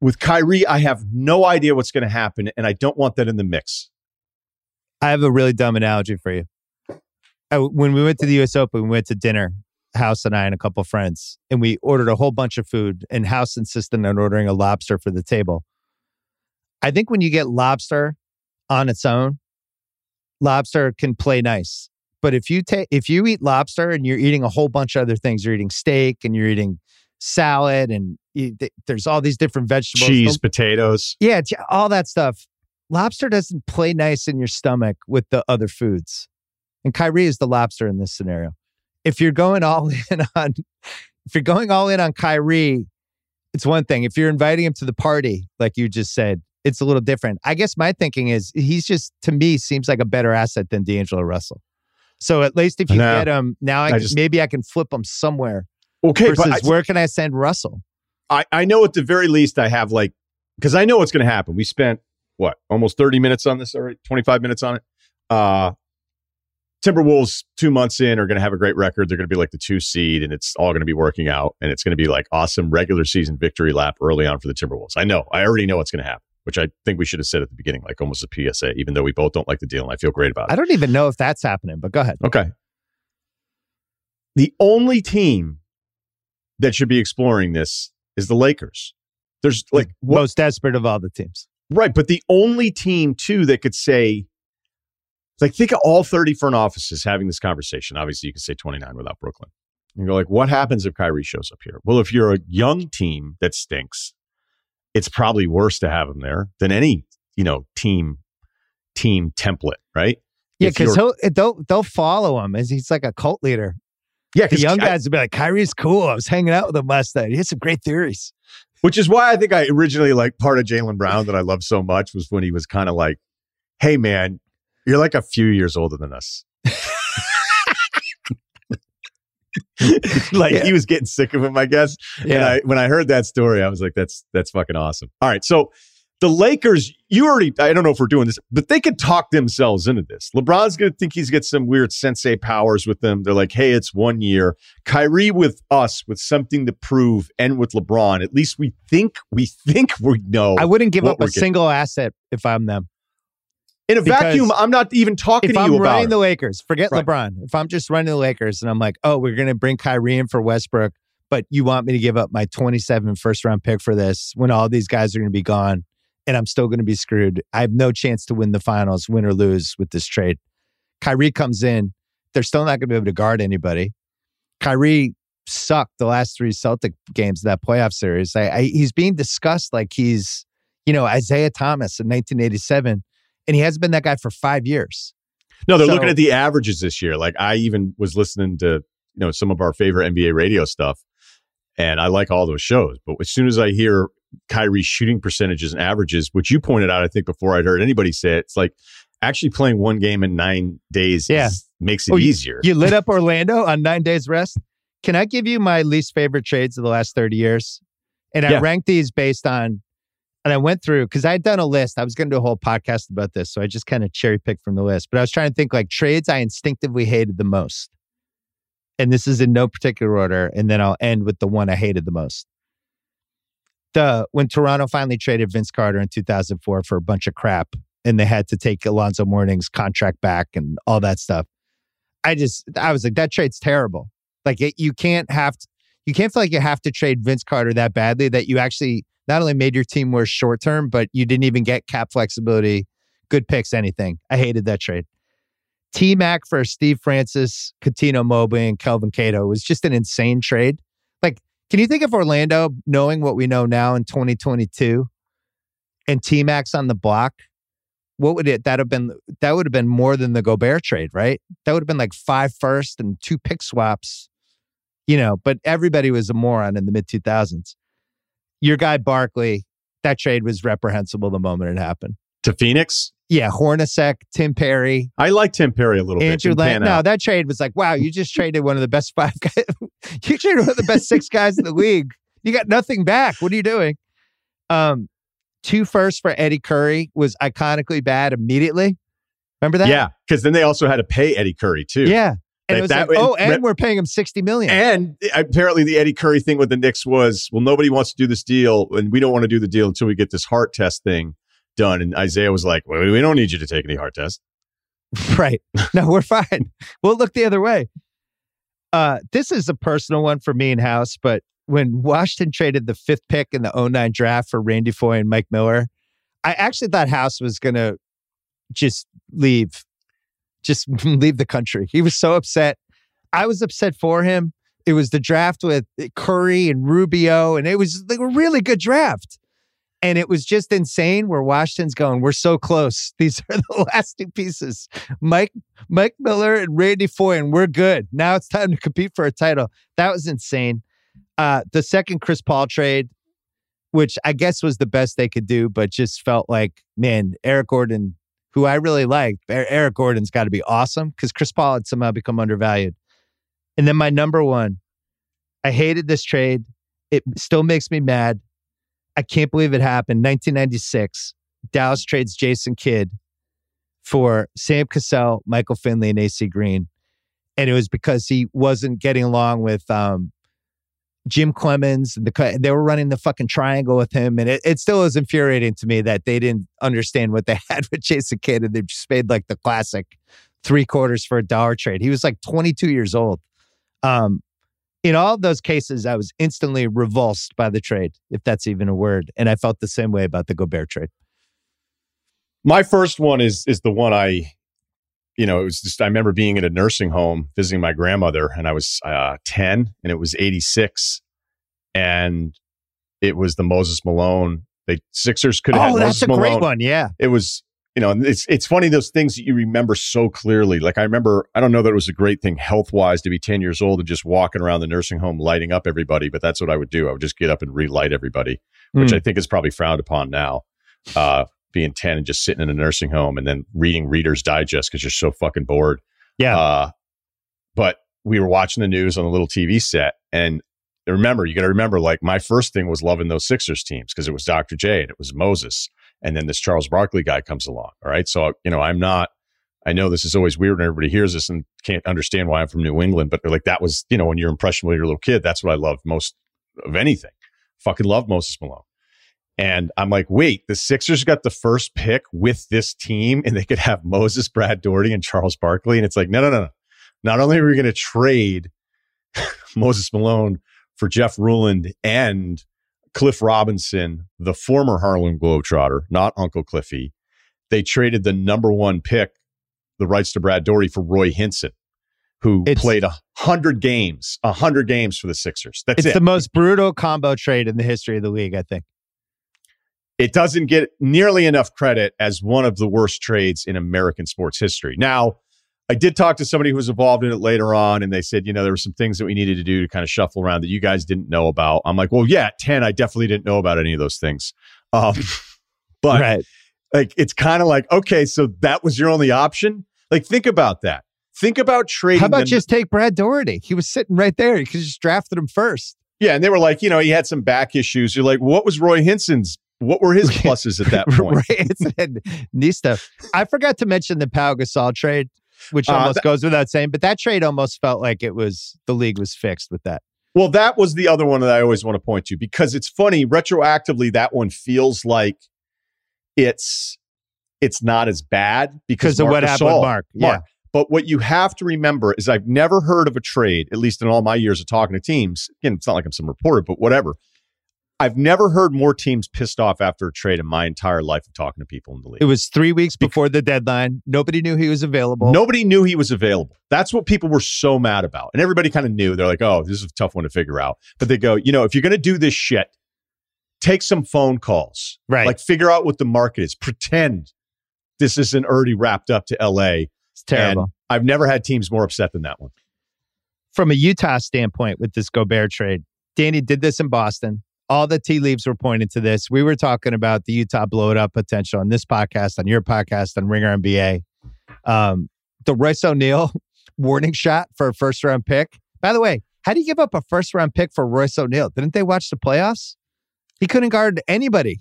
with Kyrie I have no idea what's going to happen and I don't want that in the mix I have a really dumb analogy for you. I, when we went to the U.S. Open, we went to dinner, House and I and a couple friends, and we ordered a whole bunch of food. And House insisted on ordering a lobster for the table. I think when you get lobster on its own, lobster can play nice. But if you take if you eat lobster and you're eating a whole bunch of other things, you're eating steak and you're eating salad and you, th- there's all these different vegetables. cheese potatoes Yeah, all that stuff. Lobster doesn't play nice in your stomach with the other foods. And Kyrie is the lobster in this scenario. If you're going all in on if you're going all in on Kyrie, it's one thing. If you're inviting him to the party, like you just said, it's a little different. I guess my thinking is he's just to me seems like a better asset than D'Angelo Russell. So at least if you No. get him now, I, I just- maybe I can flip him somewhere. okay versus but I, where can I send Russell? I, I know at the very least I have like because I know what's going to happen. We spent what almost thirty minutes on this already, twenty five minutes on it. Uh, Timberwolves two months in are going to have a great record. They're going to be like the two seed, and it's all going to be working out, and it's going to be like awesome regular season victory lap early on for the Timberwolves. I know, I already know what's going to happen, which I think we should have said at the beginning, like almost a PSA. Even though we both don't like the deal, and I feel great about it. I don't even know if that's happening, but go ahead. Okay. The only team that should be exploring this is the Lakers. There's like Most desperate of all the teams. right, but the only team too that could say, like, think of all 30 front offices having this conversation. Obviously, you can say 29 without Brooklyn. You go like, what happens if Kyrie shows up here? Well, if you're a young team that stinks, it's probably worse to have him there than any you know team team template, right? Yeah, because they'll they'll follow him as he's like a cult leader. yeah, the young I- guys will be like, Kyrie's cool. I was hanging out with him last night. He had some great theories. Which is why I think I originally like part of Jaylen Brown that I love so much was when he was kind of like, "Hey, man, you're like a few years older than us." like Yeah. he was getting sick of him, I guess. And I when I heard that story, I was like, "That's that's fucking awesome." All right, so the Lakers, you already, I don't know if we're doing this, but they could talk themselves into this. LeBron's going to think he's got some weird sensei powers with them. They're like, hey, it's one year. Kyrie with us with something to prove and with LeBron, at least we think, we think we know. I wouldn't give up a single asset if I'm them. In a because vacuum, I'm not even talking to I'm you about running the Lakers. Forget right. LeBron. If I'm just running the Lakers and I'm like, oh, we're going to bring Kyrie in for Westbrook, but you want me to give up my 27 first round pick for this when all these guys are going to be gone and I'm still going to be screwed. I have no chance to win the finals, win or lose with this trade. Kyrie comes in. They're still not going to be able to guard anybody. Kyrie sucked the last three Celtic games of that playoff series. I, I, he's being discussed like he's, you know, Isiah Thomas in 1987 and he hasn't been that guy for five years. No, they're so, looking at the averages this year. Like I even was listening to you know some of our favorite NBA radio stuff, and I like all those shows. But as soon as I hear Kyrie's shooting percentages and averages, which you pointed out, I think before I'd heard anybody say it, it's like actually playing one game in nine days yeah. Is, makes it oh, easier. You, you lit up Orlando on nine days rest. Can I give you my least favorite trades of the last 30 years? And I yeah. ranked these based on and I went through because I had done a list. I was going to do a whole podcast about this, so I just kind of cherry picked from the list. But I was trying to think like trades I instinctively hated the most, and this is in no particular order. And then I'll end with the one I hated the most. The when Toronto finally traded Vince Carter in 2004 for a bunch of crap, and they had to take Alonzo Mourning's contract back and all that stuff. I just I was like that trade's terrible. Like it, you can't have to, you can't feel like you have to trade Vince Carter that badly that you actually not only made your team worse short term, but you didn't even get cap flexibility, good picks, anything. I hated that trade. T Mac for Steve Francis, Cuttino Mobley, and Kelvin Cato was just an insane trade. Like, can you think of Orlando knowing what we know now in 2022 and T Mac's on the block? What would it that have been? That would have been more than the Gobert trade, right? That would have been like five first and two pick swaps, you know, but everybody was a moron in the mid 2000s your guy Barkley, that trade was reprehensible the moment it happened. To Phoenix? Yeah, Hornacek, Tim Perry. I like Tim Perry a little Andrew bit. Andrew No, that trade was like, wow, you just traded one of the best five guys. you traded one of the best six guys in the league. You got nothing back. What are you doing? Um, two firsts for Eddie Curry was iconically bad immediately. Remember that? Yeah, because then they also had to pay Eddie Curry too. Yeah, and it was that, like, oh, and rep- we're paying him sixty million. And apparently, the Eddie Curry thing with the Knicks was, well, nobody wants to do this deal, and we don't want to do the deal until we get this heart test thing done. And Isiah was like, well, we don't need you to take any heart test. Right? No, we're fine. we'll look the other way. Uh, this is a personal one for me and House, but when Washington traded the fifth pick in the 09 draft for Randy Foye and Mike Miller, I actually thought House was going to just leave just leave the country. He was so upset. I was upset for him. It was the draft with Curry and Rubio, and it was like a really good draft. And it was just insane where Washington's going, we're so close. These are the last two pieces. Mike, Mike Miller and Randy Foye, and we're good. Now it's time to compete for a title. That was insane. Uh, the second Chris Paul trade, which I guess was the best they could do, but just felt like, man, Eric Gordon who I really liked, Eric Gordon's got to be awesome because Chris Paul had somehow become undervalued. And then my number one, I hated this trade. It still makes me mad. I can't believe it happened. 1996, Dallas trades Jason Kidd for Sam Cassell, Michael Finley, and AC Green. And it was because he wasn't getting along with um, Jim Cleamons, the, they were running the fucking triangle with him. And it, it still is infuriating to me that they didn't understand what they had with Jason Kidd and they just made like the classic three quarters for a dollar trade. He was like 22 years old. Um, in all those cases, I was instantly revulsed by the trade, if that's even a word. And I felt the same way about the Gobert trade. My first one is is the one I you know, it was just, I remember being in a nursing home visiting my grandmother and I was uh, 10 and it was 86 and it was the Moses Malone. They Sixers could have Oh, that's Moses a Malone. great one. Yeah. It was, you know, it's, it's funny those things that you remember so clearly. Like I remember, I don't know that it was a great thing health wise to be 10 years old and just walking around the nursing home lighting up everybody, but that's what I would do. I would just get up and relight everybody, which mm. I think is probably frowned upon now. Uh, being 10 and just sitting in a nursing home and then reading Reader's Digest because you're so fucking bored. Yeah. Uh, but we were watching the news on a little TV set. And remember, you got to remember, like, my first thing was loving those Sixers teams because it was Dr. J and it was Moses. And then this Charles Barkley guy comes along. All right. So, you know, I'm not, I know this is always weird when everybody hears this and can't understand why I'm from New England, but like that was, you know, when you're impressionable, you're a little kid, that's what I loved most of anything. Fucking love Moses Malone. And I'm like, wait, the Sixers got the first pick with this team and they could have Moses, Brad Daugherty, and Charles Barkley. And it's like, no, no, no, no. Not only are we going to trade Moses Malone for Jeff Ruland and Cliff Robinson, the former Harlem Globetrotter, not Uncle Cliffy, they traded the number one pick, the rights to Brad Daugherty, for Roy Hinson, who it's, played a hundred games, a hundred games for the Sixers. That's it's it. the most brutal combo trade in the history of the league, I think. It doesn't get nearly enough credit as one of the worst trades in American sports history. Now, I did talk to somebody who was involved in it later on, and they said, you know, there were some things that we needed to do to kind of shuffle around that you guys didn't know about. I'm like, well, yeah, at 10, I definitely didn't know about any of those things. Um, but right. like, it's kind of like, okay, so that was your only option. Like, think about that. Think about trading. How about just take Brad Daugherty? He was sitting right there. You could just drafted him first. Yeah, and they were like, you know, he had some back issues. You're like, what was Roy Hinson's? What were his pluses at that point? right, Nista. I forgot to mention the Pau Gasol trade which uh, almost uh, goes without saying. But that trade almost felt like it was the league was fixed with that. Well, that was the other one that I always want to point to because it's funny retroactively. That one feels like it's it's not as bad because of what happened with Marc. Yeah. Marc. But what you have to remember is I've never heard of a trade, at least in all my years of talking to teams. Again, it's not like I'm some reporter, but whatever. I've never heard more teams pissed off after a trade in my entire life of talking to people in the league. It was three weeks before the deadline. Nobody knew he was available. Nobody knew he was available. That's what people were so mad about. And everybody kind of knew. They're like, oh, this is a tough one to figure out. But they go, you know, if you're going to do this shit, take some phone calls. Right. Like figure out what the market is. Pretend this isn't already wrapped up to LA. It's terrible. And I've never had teams more upset than that one. From a Utah standpoint with this Gobert trade, Danny did this in Boston all the tea leaves were pointing to this. We were talking about the Utah blow it up potential on this podcast, on your podcast, on Ringer NBA. Um, the Royce O'Neale warning shot for a first round pick. By the way, how do you give up a first round pick for Royce O'Neale? Didn't they watch the playoffs? He couldn't guard anybody.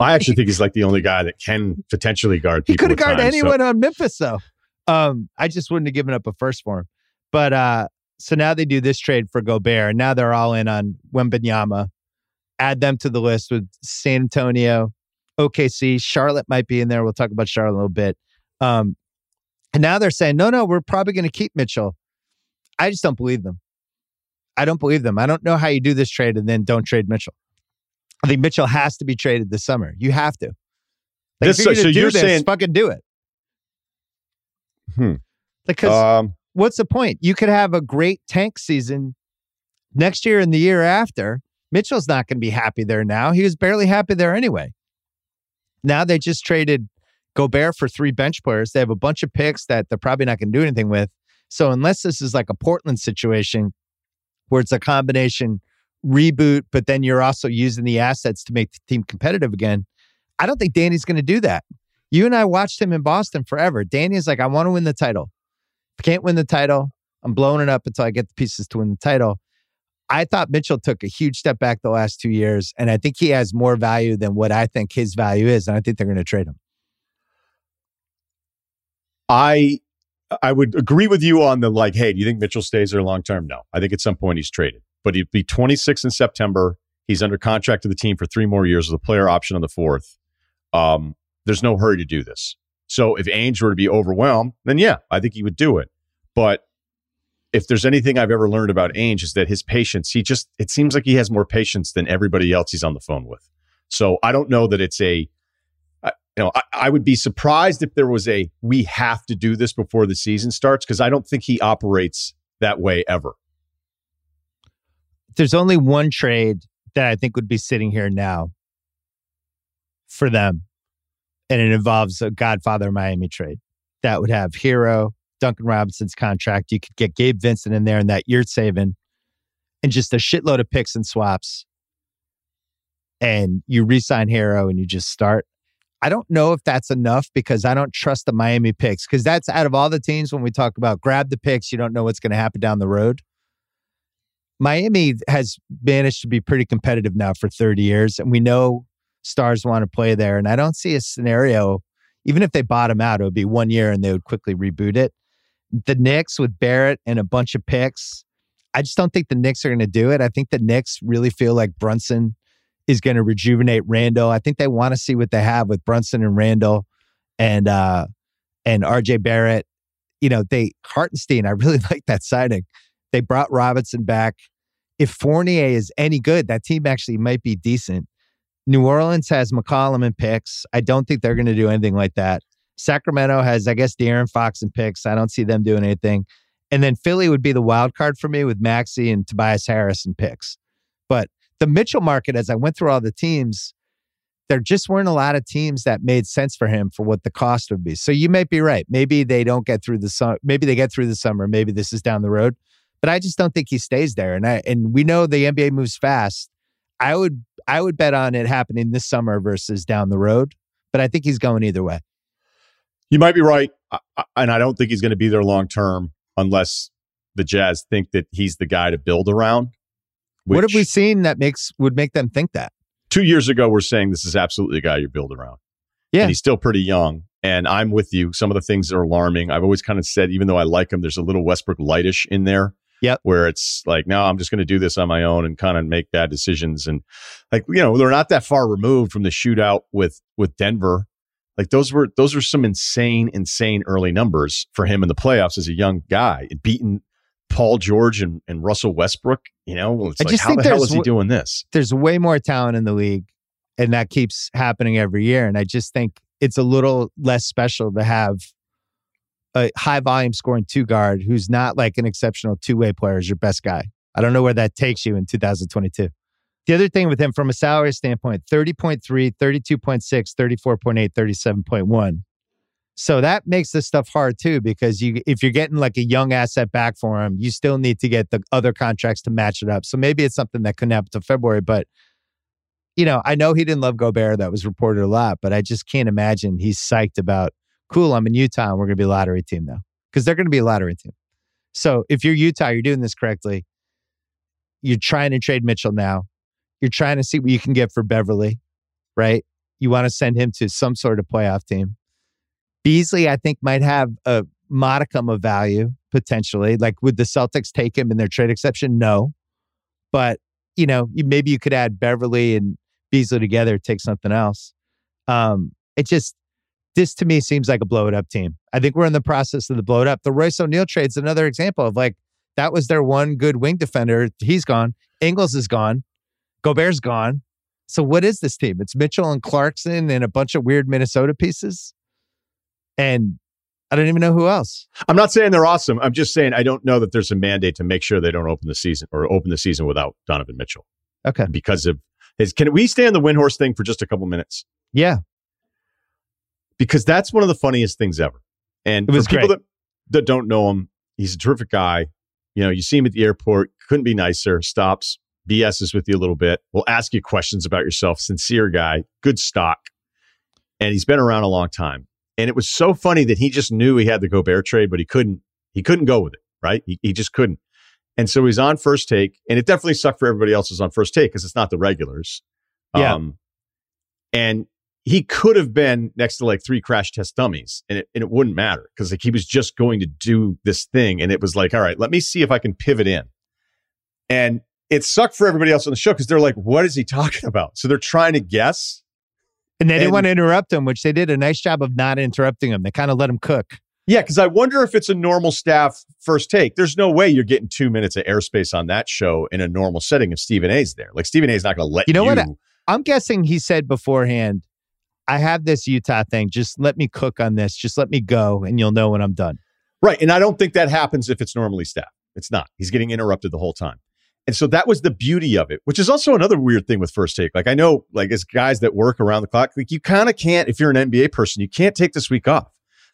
I actually think he's like the only guy that can potentially guard. He couldn't guard time, anyone so. on Memphis though. Um, I just wouldn't have given up a first for him. But uh, so now they do this trade for Gobert. And now they're all in on Wembanyama add them to the list with San Antonio, OKC, Charlotte might be in there. We'll talk about Charlotte a little bit. Um, and now they're saying, no, no, we're probably going to keep Mitchell. I just don't believe them. I don't believe them. I don't know how you do this trade and then don't trade Mitchell. I think Mitchell has to be traded this summer. You have to. Like, this, you're so you're this, saying, fucking do it. Hmm. Because um, what's the point? You could have a great tank season next year and the year after, Mitchell's not going to be happy there now. He was barely happy there anyway. Now they just traded Gobert for three bench players. They have a bunch of picks that they're probably not going to do anything with. So unless this is like a Portland situation where it's a combination reboot, but then you're also using the assets to make the team competitive again, I don't think Danny's going to do that. You and I watched him in Boston forever. Danny's like, I want to win the title. If I can't win the title, I'm blowing it up until I get the pieces to win the title. I thought Mitchell took a huge step back the last two years, and I think he has more value than what I think his value is, and I think they're going to trade him. I I would agree with you on the like, hey, do you think Mitchell stays there long term? No, I think at some point he's traded, but he'd be 26 in September. He's under contract to the team for three more years with a player option on the fourth. Um, there's no hurry to do this. So if Ainge were to be overwhelmed, then yeah, I think he would do it. But if there's anything I've ever learned about Ainge is that his patience, he just, it seems like he has more patience than everybody else he's on the phone with. So I don't know that it's a, you know, I, I would be surprised if there was a, we have to do this before the season starts because I don't think he operates that way ever. There's only one trade that I think would be sitting here now for them, and it involves a Godfather Miami trade that would have Herro, Duncan Robinson's contract. You could get Gabe Vincent in there and that you're saving and just a shitload of picks and swaps. And you re-sign Herro and you just start. I don't know if that's enough because I don't trust the Miami picks because that's out of all the teams when we talk about grab the picks, you don't know what's going to happen down the road. Miami has managed to be pretty competitive now for 30 years, and we know stars want to play there. And I don't see a scenario, even if they bottom out, it would be one year and they would quickly reboot it. The Knicks with Barrett and a bunch of picks, I just don't think the Knicks are going to do it. I think the Knicks really feel like Brunson is going to rejuvenate Randle. I think they want to see what they have with Brunson and Randle and uh and RJ Barrett. You know, they Hartenstein, I really like that signing. They brought Robinson back. If Fournier is any good, that team actually might be decent. New Orleans has McCollum and picks. I don't think they're going to do anything like that. Sacramento has, I guess, De'Aaron Fox and picks. I don't see them doing anything. And then Philly would be the wild card for me with Maxey and Tobias Harris and picks. But the Mitchell market, as I went through all the teams, there just weren't a lot of teams that made sense for him for what the cost would be. So you might be right. Maybe they don't get through the summer. Maybe they get through the summer. Maybe this is down the road. But I just don't think he stays there. And I and we know the NBA moves fast. I would I would bet on it happening this summer versus down the road. But I think he's going either way. You might be right, and I don't think he's going to be there long term unless the Jazz think that he's the guy to build around. what have we seen that makes would make them think that? two years ago, we're saying this is absolutely a guy you build around. Yeah. And he's still pretty young. And I'm with you. Some of the things are alarming. I've always kind of said, even though I like him, there's a little Westbrook lightish in there. Yeah, Where it's like, no, I'm just going to do this on my own and kind of make bad decisions. And like, you know, they're not that far removed from the shootout with with Denver. Like those were those were some insane, insane early numbers for him in the playoffs as a young guy, beating Paul George and, and Russell Westbrook. You know, it's I like, just how think the hell is he doing this? There's way more talent in the league, and that keeps happening every year. And I just think it's a little less special to have a high volume scoring two guard who's not like an exceptional two way player is your best guy. I don't know where that takes you in 2022. The other thing with him from a salary standpoint 30.3, 32.6, 34.8, 37.1. So that makes this stuff hard too, because you if you're getting like a young asset back for him, you still need to get the other contracts to match it up. So maybe it's something that couldn't happen to February, but you know, I know he didn't love Gobert. That was reported a lot, but I just can't imagine he's psyched about. Cool, I'm in Utah, and we're to be a lottery team now because they're to be a lottery team. So if you're Utah, you're doing this correctly. You're trying to trade Mitchell now. You're trying to see what you can get for Beverley, right? You want to send him to some sort of playoff team. Beasley, I think, might have a modicum of value potentially. Like, would the Celtics take him in their trade exception? No. But, you know, maybe you could add Beverley and Beasley together, take something else. Um, it just, this to me seems like a blow it up team. I think we're in the process of the blow it up. The Royce O'Neale trade's another example of like, that was their one good wing defender. He's gone. Ingles is gone. Gobert's gone. So what is this team? It's Mitchell and Clarkson and a bunch of weird Minnesota pieces. And I don't even know who else. I'm not saying they're awesome. I'm just saying I don't know that there's a mandate to make sure they don't open the season or open the season without Donovan Mitchell. Okay. Because of his can we stay on the Windhorst thing for just a couple minutes? Yeah. Because that's one of the funniest things ever. And It was for people that, that don't know him, he's a terrific guy. You know, you see him at the airport, couldn't be nicer, stops, BSs with you a little bit, We'll ask you questions about yourself, sincere guy, good stock. And he's been around a long time. And it was so funny that he just knew he had the Gobert trade, but he couldn't, he couldn't go with it, right? He, he just couldn't. And so he's on first take, and it definitely sucked for everybody else who's on first take because it's not the regulars. Yeah. Um, and he could have been next to like three crash test dummies, and it, and it wouldn't matter because like he was just going to do this thing, and it was like, all right, let me see if I can pivot in. And it sucked for everybody else on the show because they're like, what is he talking about? So they're trying to guess. And they didn't And- want to interrupt him, which they did a nice job of not interrupting him. They kind of let him cook. Yeah, because I wonder if it's a normal staff first take. There's no way you're getting two minutes of airspace on that show in a normal setting if Stephen A's there. Like Stephen A's not going to let You know you. what? I'm guessing he said beforehand, I have this Utah thing. Just let me cook on this. Just let me go, and you'll know when I'm done. Right. And I don't think that happens if it's normally staff. It's not. He's getting interrupted the whole time. And so that was the beauty of it, which is also another weird thing with first take. Like I know, like as guys that work around the clock, like you kind of can't, if you're an NBA person, you can't take this week off.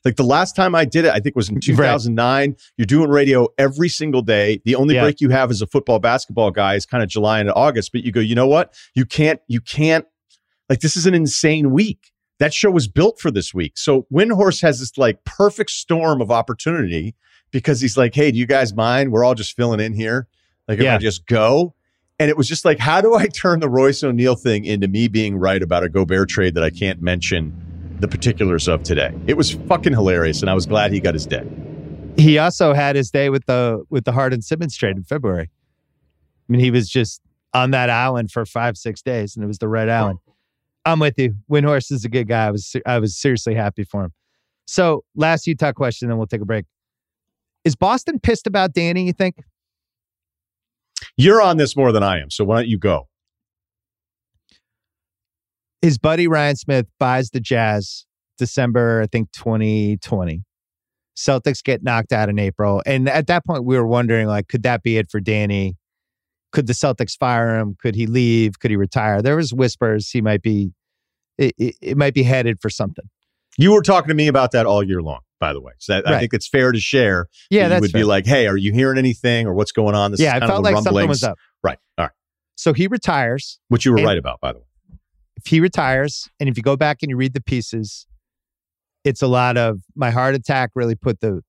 Like the last time I did it, I think was in 2009. You're doing radio every single day. The only Yeah. break you have as a football basketball guy is kind of July and August, but you go, you know what? You can't, you can't, like this is an insane week. That show was built for this week. So Windhorst has this like perfect storm of opportunity because he's like, hey, do you guys mind? We're all just filling in here. Like, if Yeah. I just go. And it was just like, how do I turn the Royce O'Neale thing into me being right about a Gobert trade that I can't mention the particulars of today? It was fucking hilarious, and I was glad he got his day. He also had his day with the with the Harden Simmons trade in February. I mean, he was just on that island for five, six days, and it was the Red Island. I'm with you. Windhorst is a good guy. I was I was seriously happy for him. So last Utah question, then we'll take a break. Is Boston pissed about Danny? You think? You're on this more than I am, so why don't you go? His buddy Ryan Smith buys the Jazz December, I think 2020. Celtics get knocked out in April, and at that point we were wondering like, could that be it for Danny? Could the Celtics fire him? Could he leave? Could he retire? There was whispers he might be, it, it, it might be headed for something. You were talking to me about that all year long, by the way. So that, right. I think it's fair to share. Yeah, that would fair. be like, "Hey, are you hearing anything, or what's going on?" This yeah, I felt like rumblings. something was up. Right. All right. So he retires, which you were right about, by the way. If he retires, and if you go back and you read the pieces, it's a lot of my heart attack. Really put the,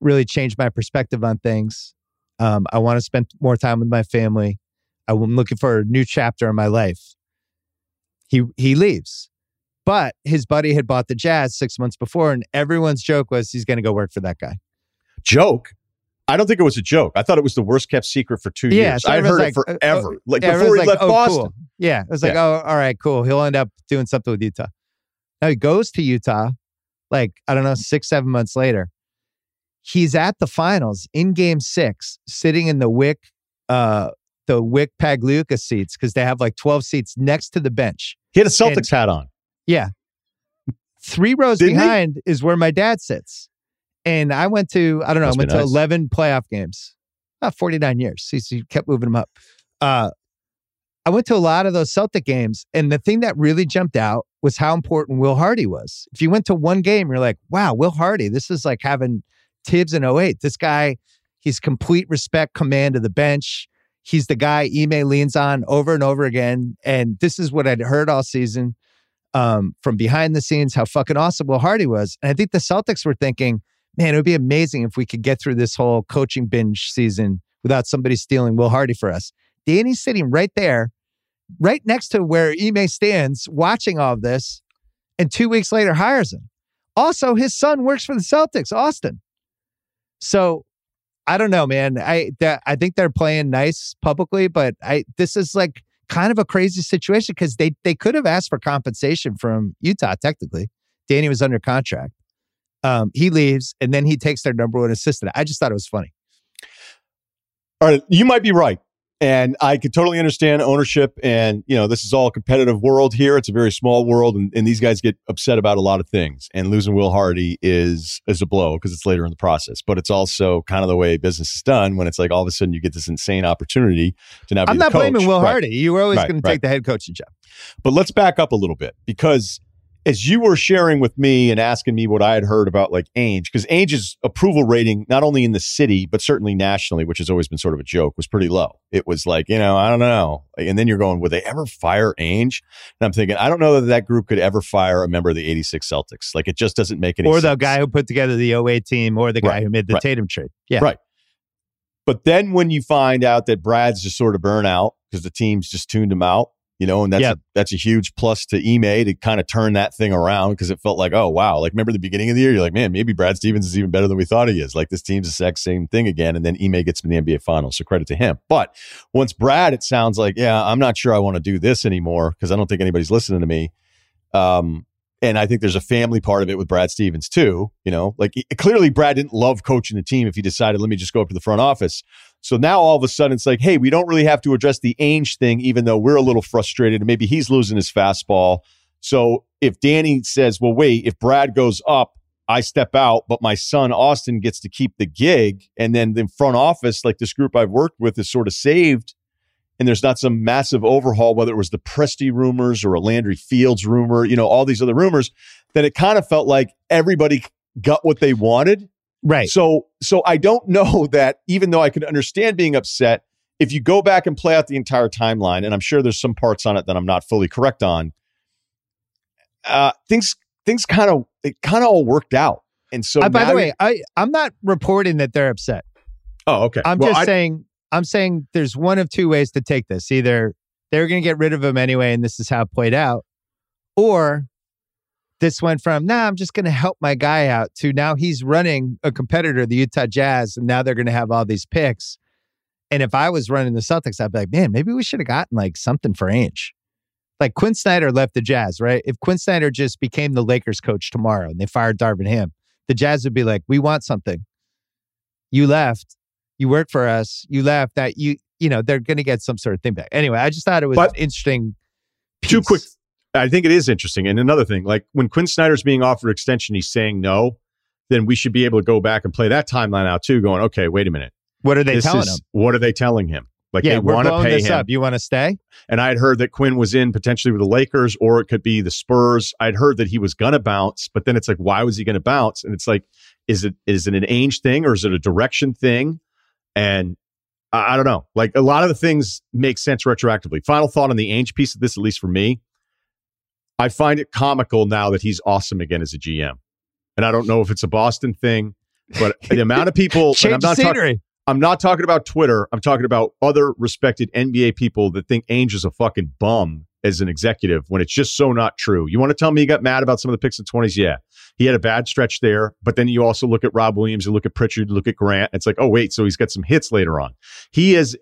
really changed my perspective on things. Um, I want to spend more time with my family. I'm looking for a new chapter in my life. He he leaves. But his buddy had bought the Jazz six months before, and everyone's joke was he's going to go work for that guy. Joke? I don't think it was a joke. I thought it was the worst kept secret for two yeah, years. So I'd heard like, it forever. Uh, like yeah, before he like, left oh, Boston. Cool. Yeah. It was like, Yeah. oh, all right, cool. He'll end up doing something with Utah. Now he goes to Utah, like, I don't know, six, seven months later. He's at the finals in game six, sitting in the Wyc, uh, the Wyc Pagliuca seats, because they have like 12 seats next to the bench. He had a Celtics hat on. Yeah. Three rows Didn't he? behind is where my dad sits. And I went to, I don't know, Must I went to 11 playoff games. About 49 years. He, he kept moving them up. Uh, I went to a lot of those Celtic games. And the thing that really jumped out was how important Will Hardy was. If you went to one game, you're like, wow, Will Hardy, this is like having Thibs in 08. This guy, he's complete respect, command of the bench. He's the guy Ime leans on over and over again. And this is what I'd heard all season um, from behind the scenes, how fucking awesome Will Hardy was. And I think the Celtics were thinking, man, it would be amazing if we could get through this whole coaching binge season without somebody stealing Will Hardy for us. Danny's sitting right there, right next to where Ime stands, watching all of this, and two weeks later hires him. Also, his son works for the Celtics, Austin. So I don't know, man. I I think they're playing nice publicly, but I this is like kind of a crazy situation because they they could have asked for compensation from Utah. Technically, Danny was under contract. Um, he leaves, and then he takes their number one assistant. I just thought it was funny. All right, you might be right. And I could totally understand ownership. And, you know, this is all a competitive world here. It's a very small world. And, and these guys get upset about a lot of things. And losing Will Hardy is, is a blow because it's later in the process. But it's also kind of the way business is done when it's like all of a sudden you get this insane opportunity to now be I'm the not coach. blaming Will Right. Hardy. You were always Right, going to take the head coaching job. But let's back up a little bit because as you were sharing with me and asking me what I had heard about like Ainge, because Ainge's approval rating, not only in the city, but certainly nationally, which has always been sort of a joke, was pretty low. It was like, you know, I don't know. And then you're going, would they ever fire Ainge? And I'm thinking, I don't know that that group could ever fire a member of the 86 Celtics. Like it just doesn't make any Or sense. the guy who put together the 08 team, or the guy Right, who made the right. Tatum trade. Yeah. Right. But then when you find out that Brad's just sort of burnt out because the team's just tuned him out, you know, and that's Yeah. a, that's a huge plus to Ime to kind of turn that thing around because it felt like, oh wow, like remember the beginning of the year, you're like, man, maybe Brad Stevens is even better than we thought he is. Like this team's the exact same thing again, and then Ime gets in the NBA Finals, so credit to him. But once Brad, it sounds like, yeah, I'm not sure I want to do this anymore because I don't think anybody's listening to me. Um, and I think there's a family part of it with Brad Stevens too. You know, like he- clearly Brad didn't love coaching the team if he decided, let me just go up to the front office. So now all of a sudden it's like, hey, we don't really have to address the Ainge thing, even though we're a little frustrated and maybe he's losing his fastball. So if Danny says, well, wait, if Brad goes up, I step out, but my son Austin gets to keep the gig. And then the front office, like this group I've worked with, is sort of saved. And there's not some massive overhaul, whether it was the Presti rumors or a Landry Fields rumor, you know, all these other rumors, then it kind of felt like everybody got what they wanted. Right. So so I don't know that even though I can understand being upset, if you go back and play out the entire timeline, and I'm sure there's some parts on it that I'm not fully correct on, uh, things things kind of it kind of all worked out. And so Uh, by the way, I, I'm not reporting that they're upset. oh okay, I'm Well, just I- saying I'm saying there's one of two ways to take this. Either they're going to get rid of him anyway, and this is how it played out, or this went from, nah, I'm just going to help my guy out to now he's running a competitor, the Utah Jazz, and now they're going to have all these picks. And if I was running the Celtics, I'd be like, man, maybe we should have gotten like something for Ainge. Like Quin Snyder left the Jazz, right? If Quin Snyder just became the Lakers coach tomorrow and they fired Darvin Ham, the Jazz would be like, we want something. You left. You worked for us. You left. That you, you know, they're going to get some sort of thing back. Anyway, I just thought it was But- interesting. Two quick I think it is interesting. And another thing, like when Quin Snyder's being offered extension, he's saying no, then we should be able to go back and play that timeline out too, going, okay, wait a minute. What are they This telling is- him? What are they telling him? Like yeah, they we're want to pay this him. up. You want to stay? And I had heard that Quin was in potentially with the Lakers or it could be the Spurs. I'd heard that he was going to bounce, but then it's like, why was he going to bounce? And it's like, is it is it an age thing or is it a direction thing? And I, I don't know. Like a lot of the things make sense retroactively. Final thought on the Ainge piece of this, at least for me, I find it comical now that he's awesome again as a GM. And I don't know if it's a Boston thing, but the amount of people, and I'm Change not scenery. I'm not talking about Twitter. I'm talking about other respected NBA people that think Ainge is a fucking bum as an executive when it's just so not true. You want to tell me he got mad about some of the picks in 20s? Yeah. He had a bad stretch there, but then you also look at Rob Williams, you look at Pritchard, you look at Grant. It's like, oh, wait, so he's got some hits later on. He is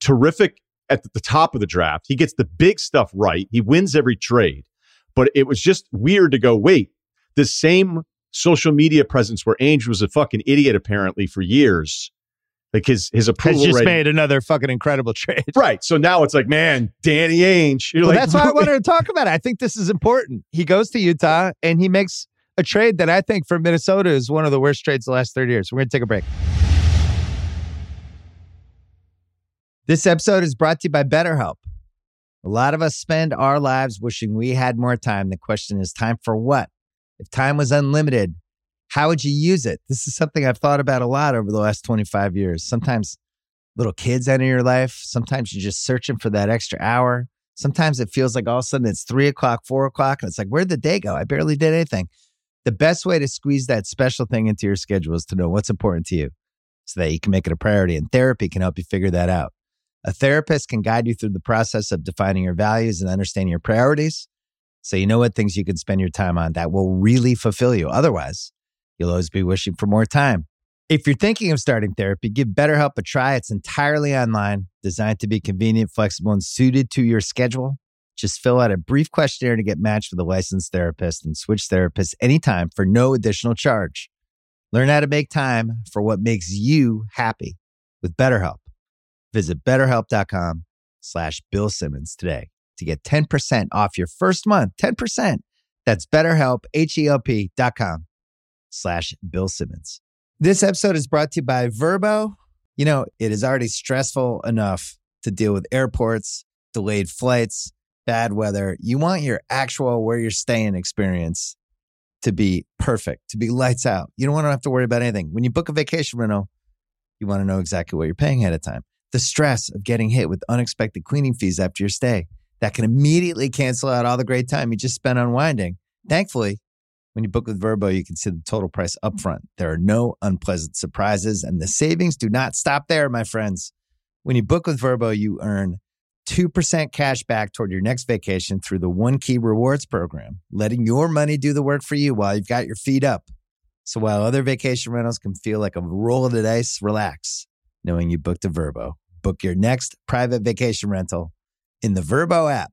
terrific at the top of the draft. He gets the big stuff right. He wins every trade. But it was just weird to go, wait, the same social media presence where Ainge was a fucking idiot apparently for years. Like his his approval Has just rating. made another fucking incredible trade. Right. So now it's like, man, Danny Ainge. You're Well, like, that's why I wanted to talk about it. I think this is important. He goes to Utah and he makes a trade that I think for Minnesota is one of the worst trades the last 30 years. We're going to take a break. This episode is brought to you by BetterHelp. A lot of us spend our lives wishing we had more time. The question is, time for what? If time was unlimited, how would you use it? This is something I've thought about a lot over the last 25 years. Sometimes little kids enter your life. Sometimes you're just searching for that extra hour. Sometimes it feels like all of a sudden it's three o'clock, four o'clock, and it's like, where'd the day go? I barely did anything. The best way to squeeze that special thing into your schedule is to know what's important to you so that you can make it a priority. And therapy can help you figure that out. A therapist can guide you through the process of defining your values and understanding your priorities so you know what things you can spend your time on that will really fulfill you. Otherwise, you'll always be wishing for more time. If you're thinking of starting therapy, give BetterHelp a try. It's entirely online, designed to be convenient, flexible, and suited to your schedule. Just fill out a brief questionnaire to get matched with a licensed therapist and switch therapists anytime for no additional charge. Learn how to make time for what makes you happy with BetterHelp. Visit betterhelp.com slash Bill Simmons today to get 10% off your first month. 10%. That's betterhelp, H-E-L-P dot com slash Bill Simmons. This episode is brought to you by Vrbo. You know, it is already stressful enough to deal with airports, delayed flights, bad weather. You want your actual where you're staying experience to be perfect, to be lights out. You don't want to have to worry about anything. When you book a vacation rental, you want to know exactly what you're paying ahead of time. The stress of getting hit with unexpected cleaning fees after your stay that can immediately cancel out all the great time you just spent unwinding. Thankfully, when you book with Vrbo, you can see the total price upfront. There are no unpleasant surprises, and the savings do not stop there, my friends. When you book with Vrbo, you earn 2% cash back toward your next vacation through the One Key Rewards program, letting your money do the work for you while you've got your feet up. So while other vacation rentals can feel like a roll of the dice, relax knowing you booked a Vrbo. Book your next private vacation rental in the Vrbo app.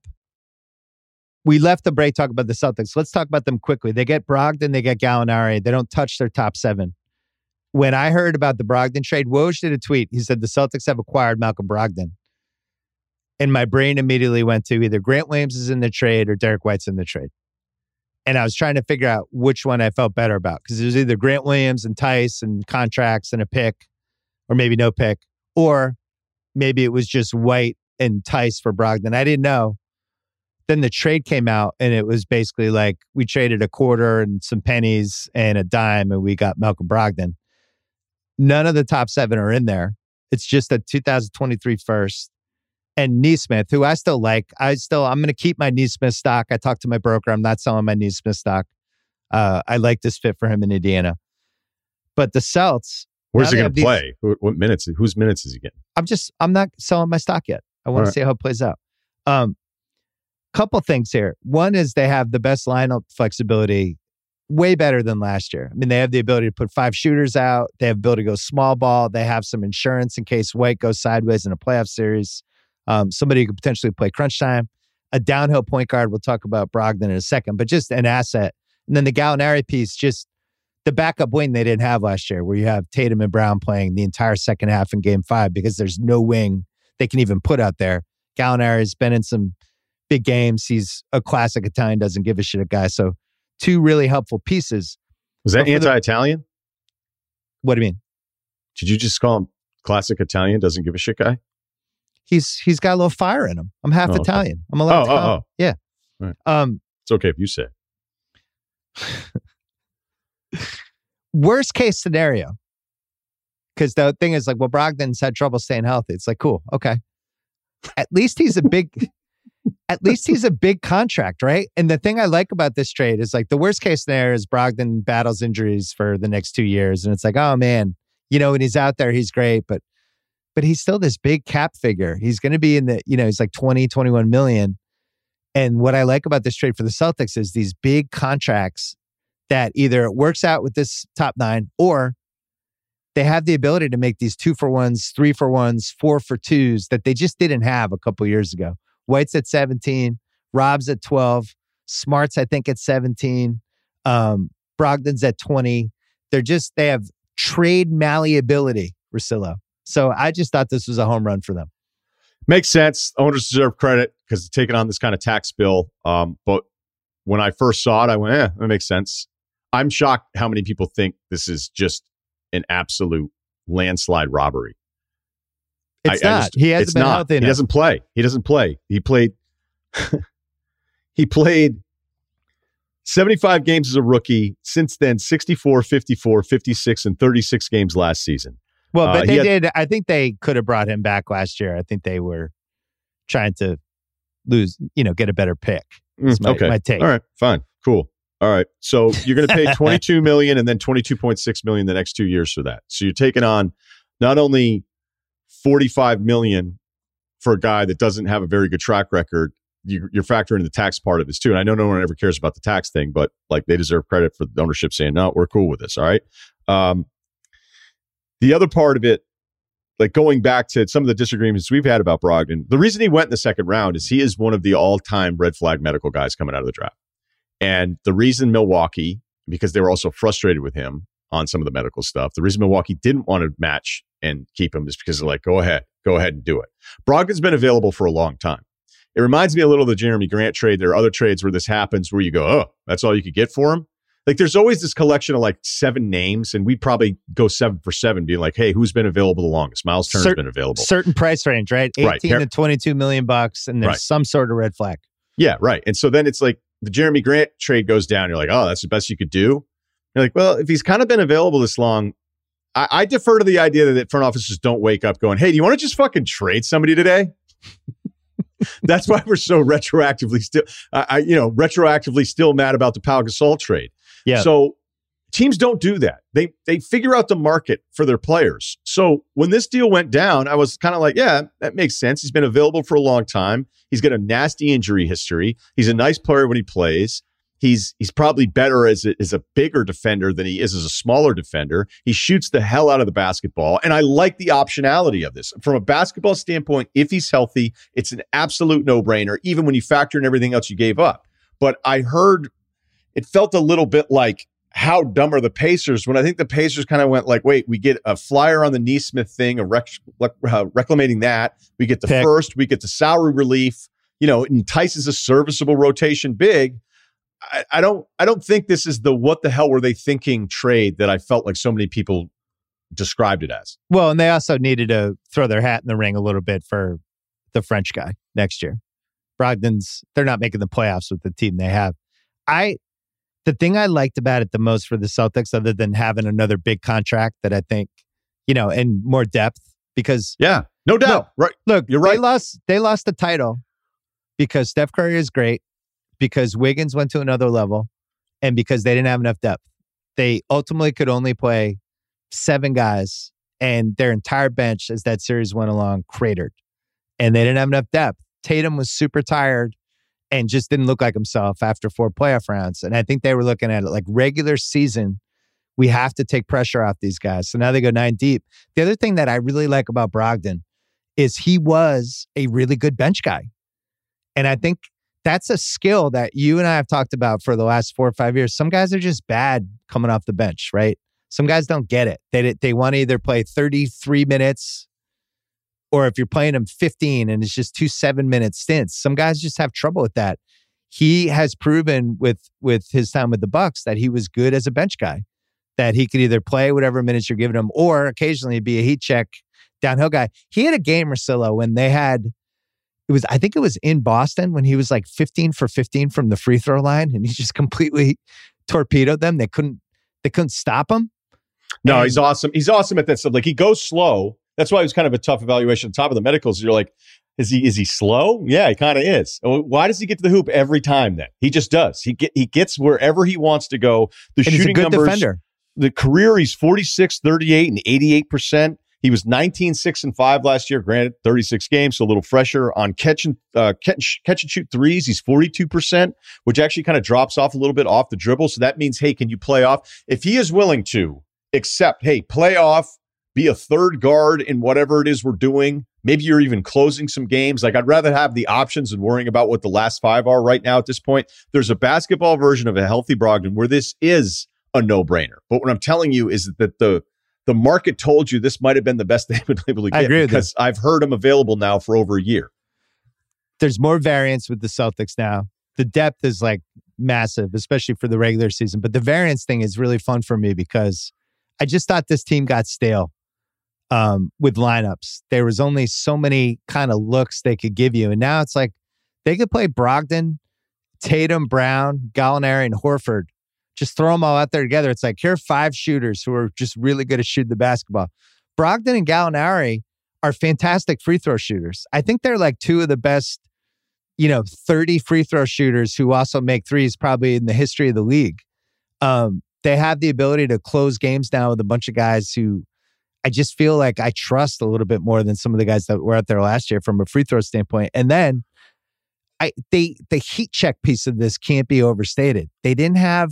We left the break talk about the Celtics. Let's talk about them quickly. They get Brogdon, they get Gallinari. They don't touch their top seven. When I heard about the Brogdon trade, Woj did a tweet. He said the Celtics have acquired Malcolm Brogdon. And my brain immediately went to either Grant Williams is in the trade or Derrick White's in the trade. And I was trying to figure out which one I felt better about because it was either Grant Williams and Theis and contracts and a pick, or maybe no pick, or maybe it was just White and Theis for Brogdon. I didn't know. Then the trade came out and it was basically like we traded a quarter and some pennies and a dime and we got Malcolm Brogdon. None of the top seven are in there. It's just a 2023 first. And Nesmith, who I still like, I still, I'm going to keep my Nesmith stock. I talked to my broker. I'm not selling my Nesmith stock. Uh, I like this fit for him in Indiana. But the Celts, Where's he going to play? Who, what minutes? Whose minutes is he getting? I'm just I'm not selling my stock yet. I want to see how it plays out. Um, couple things here. One is they have the best lineup flexibility, way better than last year. I mean, they have the ability to put five shooters out. They have the ability to go small ball. They have some insurance in case White goes sideways in a playoff series. Um, somebody who could potentially play crunch time. A downhill point guard. We'll talk about Brogdon in a second, but just an asset. And then the Gallinari piece, just the backup wing they didn't have last year, where you have Tatum and Brown playing the entire second half in game five because there's no wing they can even put out there. Gallinari has been in some big games. He's a classic Italian, doesn't give a shit a guy. So, two really helpful pieces. Was that the- anti-Italian? What do you mean? Did you just call him classic Italian? Doesn't give a shit guy. He's he's got a little fire in him. I'm half Oh, okay. Italian. I'm allowed Oh, to oh, call oh. Yeah. Right. Um, It's okay if you say. worst case scenario. Because the thing is, like, well, Brogdon's had trouble staying healthy. It's like, cool, okay. At least he's a big, at least he's a big contract, right? And the thing I like about this trade is like the worst case scenario is Brogdon battles injuries for the next two years, and it's like, oh man, you know, when he's out there, he's great, but but he's still this big cap figure. He's going to be in the, you know, he's like 20, 21 million. And what I like about this trade for the Celtics is these big contracts that either it works out with this top nine or they have the ability to make these two for ones, three for ones, four for twos that they just didn't have a couple years ago. White's at 17, Rob's at 12, Smart's, I think, at 17, um, Brogdon's at 20. They're just, they have trade malleability, Russillo. So I just thought this was a home run for them. Makes sense. Owners deserve credit because taking on this kind of tax bill. Um, but when I first saw it, I went, eh, that makes sense. I'm shocked how many people think this is just an absolute landslide robbery. It's I- I not. just- he hasn't been not. healthy He enough. doesn't play. He doesn't play. He played. he played 75 games as a rookie. Since then, 64, 54, 56, and 36 games last season. Well, Uh, but he they had- did. I think they could have brought him back last year. I think they were trying to lose, you know, get a better pick. That's my, Mm, okay. my take. All right. Fine. Cool. All right. So you're going to pay 22 million and then 22.6 million the next two years for that. So you're taking on not only 45 million for a guy that doesn't have a very good track record. You, you're factoring in the tax part of this too. And I know no one ever cares about the tax thing, but like they deserve credit for the ownership saying, no, we're cool with this. All right. Um, the other part of it, like going back to some of the disagreements we've had about Brogdon, the reason he went in the second round is he is one of the all time red flag medical guys coming out of the draft. And the reason Milwaukee, because they were also frustrated with him on some of the medical stuff, the reason Milwaukee didn't want to match and keep him is because they're like, go ahead, go ahead and do it. Brogdon's been available for a long time. It reminds me a little of the Jerami Grant trade. There are other trades where this happens where you go, oh, that's all you could get for him. Like there's always this collection of like seven names, and we'd probably go seven for seven, being like, hey, who's been available the longest? Myles Turner's Cer- been available. Certain price range, right? 18 Right. To 22 million bucks, and there's Right. some sort of red flag. Yeah, right. And so then it's like the Jerami Grant trade goes down. You're like, oh, that's the best you could do. You're like, well, if he's kind of been available this long, I, I defer to the idea that front offices don't wake up going, hey, do you want to just fucking trade somebody today? that's why we're so retroactively still, I, I, you know, retroactively still mad about the Pau Gasol trade. Yeah. So teams don't do that. They they figure out the market for their players. So when this deal went down, I was kind of like, yeah, that makes sense. He's been available for a long time. He's got a nasty injury history. He's a nice player when he plays. He's he's probably better as a, as a bigger defender than he is as a smaller defender. He shoots the hell out of the basketball, and I like the optionality of this from a basketball standpoint. If he's healthy, it's an absolute no brainer. Even when you factor in everything else you gave up. But I heard it felt a little bit like how dumb are the Pacers when I think the Pacers kind of went like, wait, we get a flyer on the Nesmith thing, a rec- uh, reclamating that. We get the Pick. first, we get the salary relief. You know, it entices a serviceable rotation big. I, I don't, I don't think this is the what the hell were they thinking trade that I felt like so many people described it as. Well, and they also needed to throw their hat in the ring a little bit for the French guy next year. Brogdon's, they're not making the playoffs with the team they have. I, the thing I liked about it the most for the Celtics, other than having another big contract that I think, you know, and more depth, because Yeah, no doubt. right. look, You're right. They lost, they lost the title because Steph Curry is great, because Wiggins went to another level, and because they didn't have enough depth. They ultimately could only play seven guys, and their entire bench as that series went along cratered. And they didn't have enough depth. Tatum was super tired and just didn't look like himself after four playoff rounds. And I think they were looking at it like regular season, we have to take pressure off these guys. So now they go nine deep. The other thing that I really like about Brogdon is he was a really good bench guy. And I think that's a skill that you and I have talked about for the last four or five years. Some guys are just bad coming off the bench, right? Some guys don't get it. They they want to either play 33 minutes or if you're playing him 15 and it's just two seven minute stints. Some guys just have trouble with that. He has proven with with his time with the Bucks that he was good as a bench guy, that he could either play whatever minutes you're giving him or occasionally be a heat check downhill guy. He had a game, Russillo, when they had it was I think it was in Boston when he was like 15 for 15 from the free throw line and he just completely torpedoed them. They couldn't they couldn't stop him. No, and, he's awesome. He's awesome at that stuff. Like he goes slow. That's why it was kind of a tough evaluation on top of the medicals. You're like, is he is he slow? Yeah, he kind of is. Why does he get to the hoop every time then? He just does. He get he gets wherever he wants to go. The and shooting numbers defender. The career he's 46, 38 and 88%. He was 19, 6, and 5 last year. Granted, 36 games, so a little fresher on catch and, uh, catch, catch and shoot threes. He's 42%, which actually kind of drops off a little bit off the dribble. So that means, hey, can you play off? If he is willing to accept, hey, play off, be a third guard in whatever it is we're doing. Maybe you're even closing some games. Like I'd rather have the options and worrying about what the last five are right now at this point. There's a basketball version of a healthy Brogdon where this is a no brainer. But what I'm telling you is that the the market told you this might have been the best they've been able to get I agree because I've heard him available now for over a year. There's more variance with the Celtics now. The depth is like massive, especially for the regular season. But the variance thing is really fun for me because I just thought this team got stale um, with lineups. There was only so many kind of looks they could give you. And now it's like they could play Brogdon, Tatum, Brown, Gallinari, and Horford just throw them all out there together. It's like here are five shooters who are just really good at shooting the basketball. Brogdon and Gallinari are fantastic free throw shooters. I think they're like two of the best, you know, 30 free throw shooters who also make threes probably in the history of the league. Um, they have the ability to close games now with a bunch of guys who I just feel like I trust a little bit more than some of the guys that were out there last year from a free throw standpoint. And then I they the heat check piece of this can't be overstated. They didn't have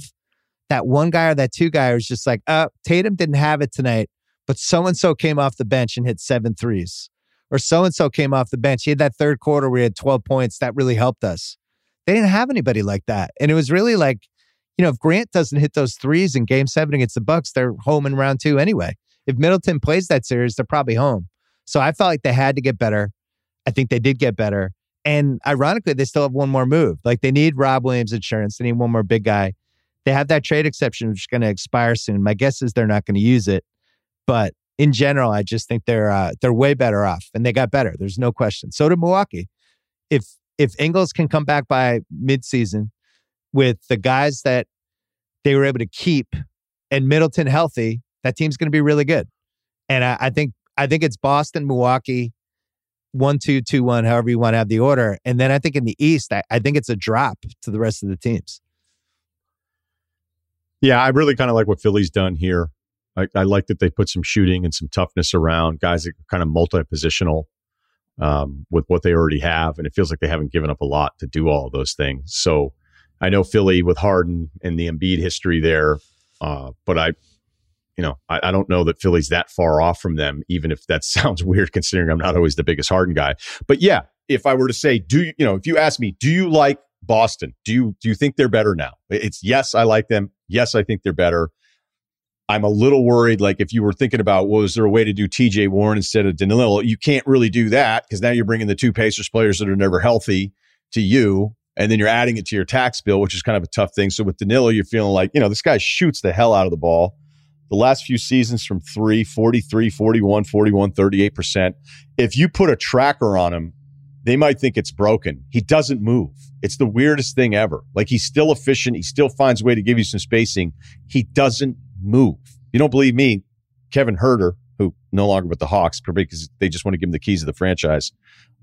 that one guy or that two guy was just like, uh, Tatum didn't have it tonight, but so and so came off the bench and hit seven threes. Or so and so came off the bench. He had that third quarter where he had 12 points. That really helped us. They didn't have anybody like that. And it was really like, you know, if Grant doesn't hit those threes in game seven against the Bucks, they're home in round two anyway. If Middleton plays that series, they're probably home. So I felt like they had to get better. I think they did get better. And ironically, they still have one more move. Like they need Rob Williams insurance. They need one more big guy. They have that trade exception, which is going to expire soon. My guess is they're not going to use it, but in general, I just think they're uh, they're way better off, and they got better. There's no question. So did Milwaukee. If if Ingles can come back by midseason with the guys that they were able to keep and Middleton healthy, that team's going to be really good. And I, I think I think it's Boston, Milwaukee, one, two, two, one, however you want to have the order. And then I think in the East, I, I think it's a drop to the rest of the teams. Yeah, I really kind of like what Philly's done here. I, I, like that they put some shooting and some toughness around guys that are kind of multi positional um, with what they already have. And it feels like they haven't given up a lot to do all those things. So I know Philly with Harden and the Embiid history there, uh, but I, you know, I, I, don't know that Philly's that far off from them, even if that sounds weird considering I'm not always the biggest Harden guy. But yeah, if I were to say, do you, you know, if you ask me, do you like Boston? Do you do you think they're better now? It's yes, I like them. Yes, I think they're better. I'm a little worried. Like if you were thinking about, well, is there a way to do TJ Warren instead of Danilo? You can't really do that because now you're bringing the two Pacers players that are never healthy to you. And then you're adding it to your tax bill, which is kind of a tough thing. So with Danilo, you're feeling like, you know, this guy shoots the hell out of the ball. The last few seasons from three, 43, 41, 41, 38%. If you put a tracker on him, they might think it's broken. He doesn't move. It's the weirdest thing ever. Like he's still efficient. He still finds a way to give you some spacing. He doesn't move. You don't believe me? Kevin Huerter, who no longer with the Hawks because they just want to give him the keys of the franchise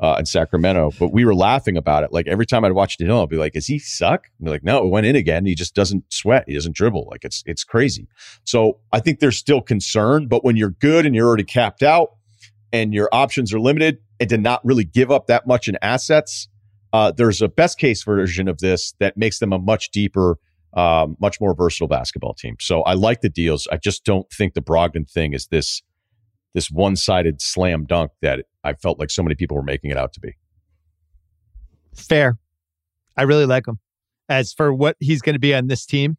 uh, in Sacramento. But we were laughing about it. Like every time I'd watch Danilo, I'd be like, "Is he suck?" And be like, "No, it went in again. He just doesn't sweat. He doesn't dribble. Like it's it's crazy." So I think there's still concern. But when you're good and you're already capped out and your options are limited, and to not really give up that much in assets, uh, there's a best case version of this that makes them a much deeper. Um, much more versatile basketball team. So I like the deals. I just don't think the Brogdon thing is this this one sided slam dunk that I felt like so many people were making it out to be. Fair. I really like him. As for what he's going to be on this team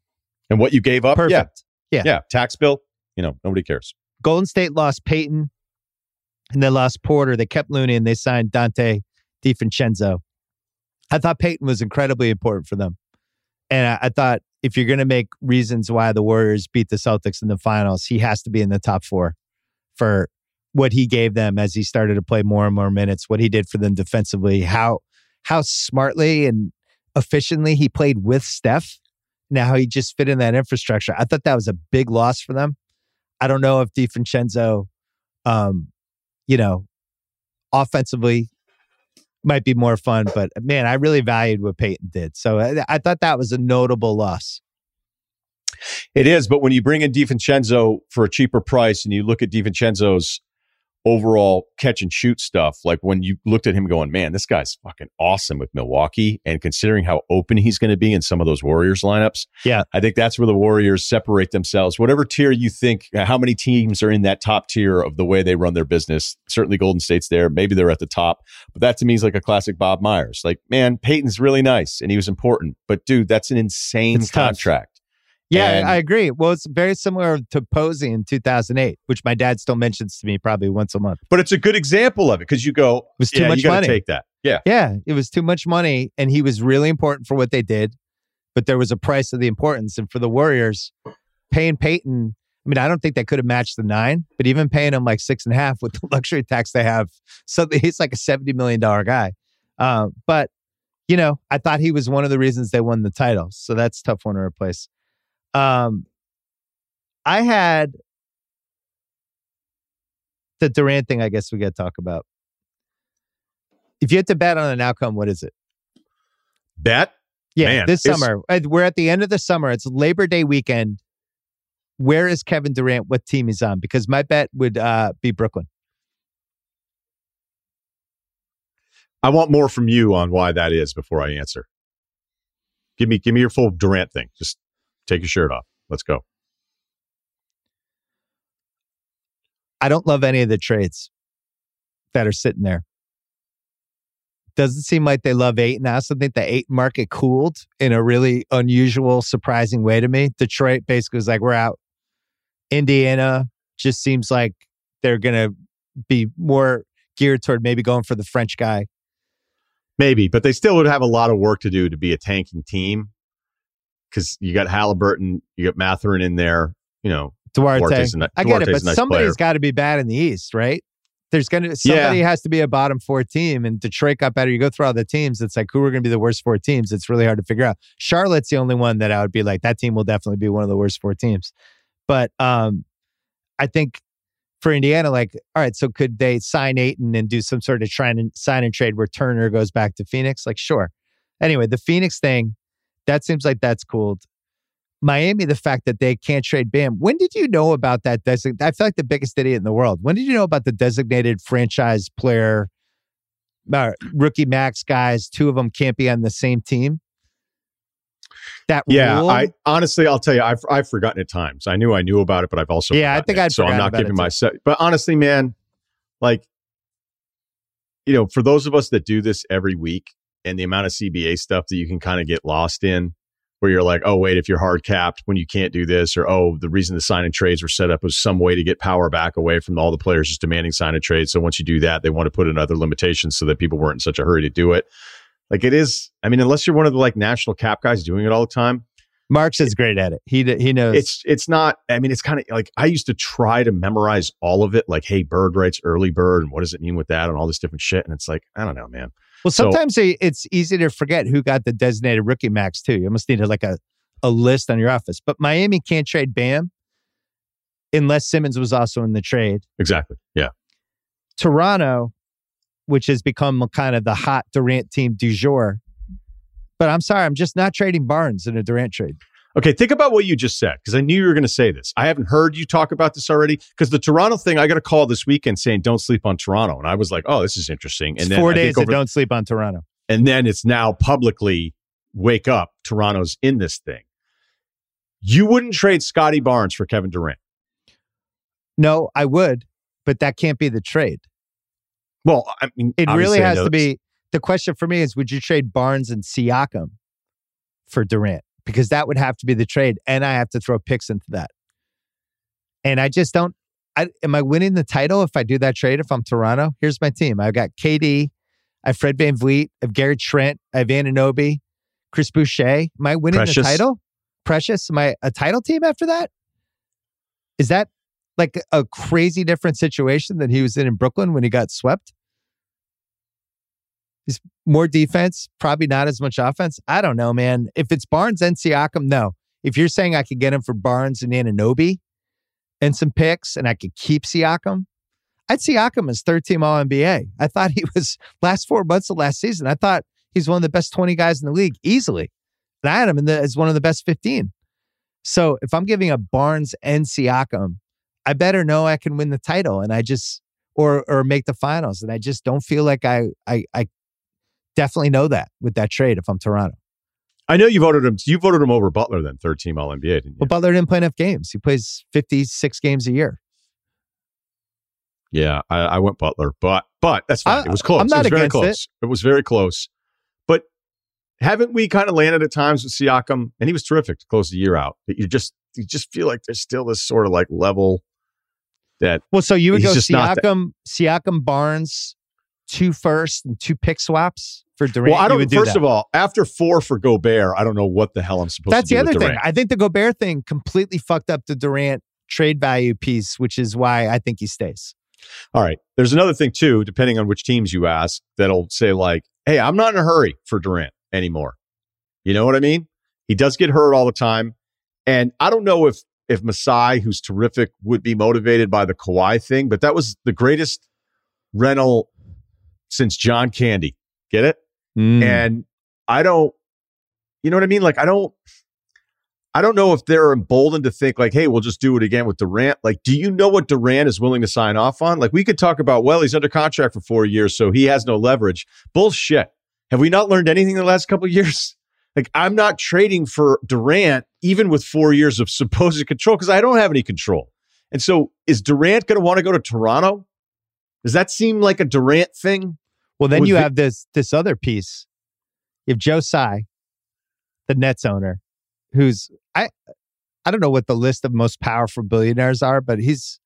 and what you gave up, perfect. Yeah. yeah. Yeah. Tax bill, you know, nobody cares. Golden State lost Payton and they lost Porter. They kept Looney and they signed Donte DiVincenzo. I thought Payton was incredibly important for them. And I, I thought if you're going to make reasons why the Warriors beat the Celtics in the finals, he has to be in the top four for what he gave them as he started to play more and more minutes, what he did for them defensively, how how smartly and efficiently he played with Steph. Now how he just fit in that infrastructure. I thought that was a big loss for them. I don't know if DiVincenzo, um, you know, offensively might be more fun, but man, I really valued what Payton did. So I, I thought that was a notable loss. It is, but when you bring in DiVincenzo for a cheaper price and you look at DiVincenzo's overall catch and shoot stuff, like when you looked at him going, man, this guy's fucking awesome with Milwaukee. And considering how open he's going to be in some of those Warriors lineups, yeah, I think that's where the Warriors separate themselves. Whatever tier you think, uh, how many teams are in that top tier of the way they run their business? Certainly Golden State's there. Maybe they're at the top, but that to me is like a classic Bob Myers. Like, man, Payton's really nice and he was important, but dude, that's an insane it's contract. Tough. Yeah, and, I agree. Well, it's very similar to Posey in 2008, which my dad still mentions to me probably once a month. But it's a good example of it because you go, it was too yeah, much money. Take that. Yeah. Yeah. It was too much money. And he was really important for what they did. But there was a price of the importance. And for the Warriors, paying Payton, I mean, I don't think they could have matched the nine, but even paying him like six and a half with the luxury tax they have, so he's like a $70 million guy. Uh, but, you know, I thought he was one of the reasons they won the title. So that's tough one to replace. Um, I had the Durant thing. I guess we got to talk about. If you had to bet on an outcome, what is it? Bet? Yeah, Man, this summer. We're at the end of the summer. It's Labor Day weekend. Where is Kevin Durant? What team he's on? Because my bet would uh, be Brooklyn. I want more from you on why that is before I answer. Give me give me your full Durant thing. Just Take your shirt off. Let's go. I don't love any of the trades that are sitting there. Doesn't seem like they love eight. And I also think the eight market cooled in a really unusual, surprising way to me. Detroit basically was like, we're out. Indiana just seems like they're going to be more geared toward maybe going for the French guy. Maybe, but they still would have a lot of work to do to be a tanking team because you got Halliburton, you got Mathurin in there, you know. Duarte. Duarte's I get it, but nice somebody's got to be bad in the East, right? There's going to, somebody yeah. has to be a bottom four team, and Detroit got better. You go through all the teams, it's like, who are going to be the worst four teams? It's really hard to figure out. Charlotte's the only one that I would be like, that team will definitely be one of the worst four teams. But um, I think for Indiana, like, all right, so could they sign Ayton and do some sort of try and sign and trade where Turner goes back to Phoenix? Like, sure. Anyway, the Phoenix thing, that seems like that's cool. Miami, the fact that they can't trade Bam. When did you know about that? Design- I feel like the biggest idiot in the world. When did you know about the designated franchise player, uh, rookie max guys? Two of them can't be on the same team. That yeah, rule? I honestly, I'll tell you, I've I've forgotten at times. I knew I knew about it, but I've also yeah, I think I'd so. I'm not giving myself. But honestly, man, like you know, for those of us that do this every week, and the amount of CBA stuff that you can kind of get lost in where you're like, oh, wait, if you're hard capped when you can't do this, or oh, the reason the sign and trades were set up was some way to get power back away from all the players just demanding sign and trades. So once you do that, they want to put in other limitations so that people weren't in such a hurry to do it. Like it is, I mean, unless you're one of the like national cap guys doing it all the time. Marks is great at it. He he knows. It's it's not. I mean, it's kind of like I used to try to memorize all of it. Like, hey, Bird rights early bird, and what does it mean with that, and all this different shit. And it's like I don't know, man. Well, sometimes so, it's easy to forget who got the designated rookie max too. You almost need like a, a list on your office. But Miami can't trade Bam. unless Simmons was also in the trade. Exactly. Yeah. Toronto, which has become kind of the hot Durant team du jour. But I'm sorry, I'm just not trading Barnes in a Durant trade. Okay, think about what you just said because I knew you were going to say this. I haven't heard you talk about this already because the Toronto thing. I got a call this weekend saying don't sleep on Toronto, and I was like, oh, this is interesting. And It's then four I days over- don't sleep on Toronto. and then it's now publicly wake up. Toronto's in this thing. You wouldn't trade Scotty Barnes for Kevin Durant. No, I would, but that can't be the trade. Well, I mean, It really has to be the question for me is would you trade Barnes and Siakam for Durant? Because that would have to be the trade. And I have to throw picks into that. And I just don't I am I winning the title if I do that trade if I'm Toronto? Here's my team. I've got KD, I have Fred VanVleet, I have Gary Trent, I have Anunoby, Chris Boucher. Am I winning Precious. the title? Precious? Am I a title team after that? Is that like a crazy different situation than he was in in Brooklyn when he got swept? He's more defense, probably not as much offense. I don't know, man. If it's Barnes and Siakam, no. If you're saying I could get him for Barnes and Anunoby and some picks and I could keep Siakam, I'd Siakam as third team All NBA. I thought he was last four months of last season. I thought he's one of the best 20 guys in the league easily. And I had him in the, as one of the best 15. So if I'm giving a Barnes and Siakam, I better know I can win the title and I just or or make the finals. And I just don't feel like I I I definitely know that with that trade if I'm Toronto. I know you voted him. You voted him over Butler then, third team All NBA, didn't you? But Butler didn't play enough games. He plays 56 games a year. Yeah, I, I went Butler, but but that's fine. I- it was close. I'm not it was against it. close. It. was very close. But haven't we kind of landed at times with Siakam, and he was terrific to close the year out. That you just you just feel like there's still this sort of like level that Well, so you would go just not that- Siakam, Siakam Barnes, two first and two pick swaps for Durant. well, I don't. do First that. of all, after four for Gobert, I don't know what the hell I'm supposed That's to That's the other thing. I think the Gobert thing completely fucked up the Durant trade value piece, which is why I think he stays. All right. There's another thing too, depending on which teams you ask, that'll say like, "Hey, I'm not in a hurry for Durant anymore." You know what I mean? He does get hurt all the time, and I don't know if if Masai, who's terrific, would be motivated by the Kawhi thing, but that was the greatest rental since John Candy. Get it? Hmm. And I don't, you know what I mean? Like, I don't, I don't know if they're emboldened to think like, hey, we'll just do it again with Durant. Like, do you know what Durant is willing to sign off on? Like, we could talk about, well, he's under contract for four years, so he has no leverage. Bullshit. Have we not learned anything in the last couple of years? Like, I'm not trading for Durant, even with four years of supposed control, because I don't have any control. And so, is Durant going to want to go to Toronto? Does that seem like a Durant thing? Well, then you Vi- have this this other piece. You have Joe Tsai, the Nets owner, who's I I don't know what the list of most powerful billionaires are, but he's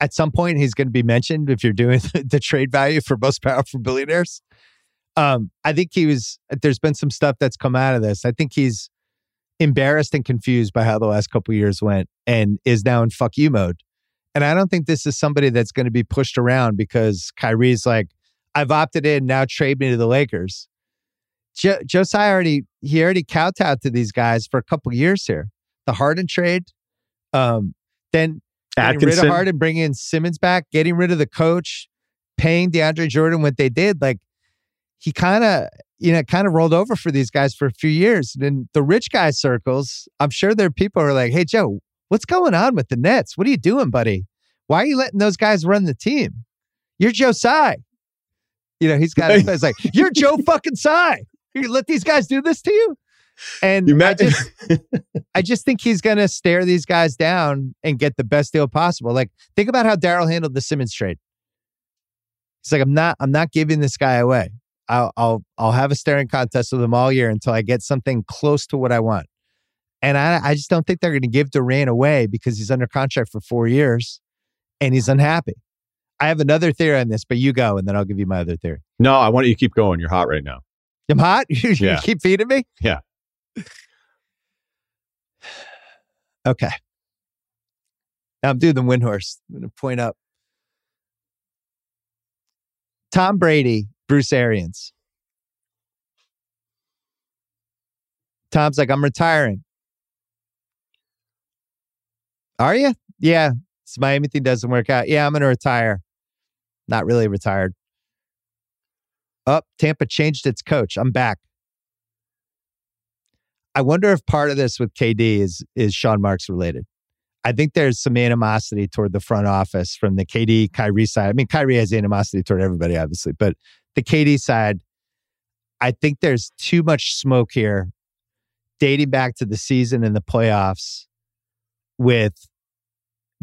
at some point he's going to be mentioned if you're doing the trade value for most powerful billionaires. Um, I think he was. There's been some stuff that's come out of this. I think he's embarrassed and confused by how the last couple of years went, and is now in fuck you mode. And I don't think this is somebody that's going to be pushed around because Kyrie's like, I've opted in. Now trade me to the Lakers. Jo- Joe Tsai already he already kowtowed to these guys for a couple years here. The Harden trade, um, then getting rid of Harden, bringing in Simmons back, getting rid of the coach, paying DeAndre Jordan what they did. Like he kind of you know kind of rolled over for these guys for a few years. And in the rich guy circles, I'm sure there are people who are like, "Hey Joe, what's going on with the Nets? What are you doing, buddy? Why are you letting those guys run the team? You're Tsai. You know, he's got it's like, you're Joe fucking Tsai. You let these guys do this to you? And You I just I just think he's gonna stare these guys down and get the best deal possible. Like, think about how Daryl handled the Simmons trade. He's like, I'm not, I'm not giving this guy away. I'll, I'll, I'll have a staring contest with him all year until I get something close to what I want. And I, I just don't think they're going to give Durant away because he's under contract for four years, and he's unhappy. I have another theory on this, but you go, and then I'll give you my other theory. No, I want you to keep going. You're hot right now. I'm hot. You, Yeah. keep feeding me. Yeah. Okay. Now I'm doing the Windhorst. I'm going to point up. Tom Brady, Bruce Arians. Tom's like, I'm retiring. Are you? Yeah. This Miami thing doesn't work out. Yeah, I'm going to retire. Not really retired. Up, oh, Tampa changed its coach. I'm back. I wonder if part of this with KD is is Sean Marks related. I think there's some animosity toward the front office from the KD Kyrie side. I mean, Kyrie has animosity toward everybody, obviously, but the KD side, I think there's too much smoke here dating back to the season and the playoffs with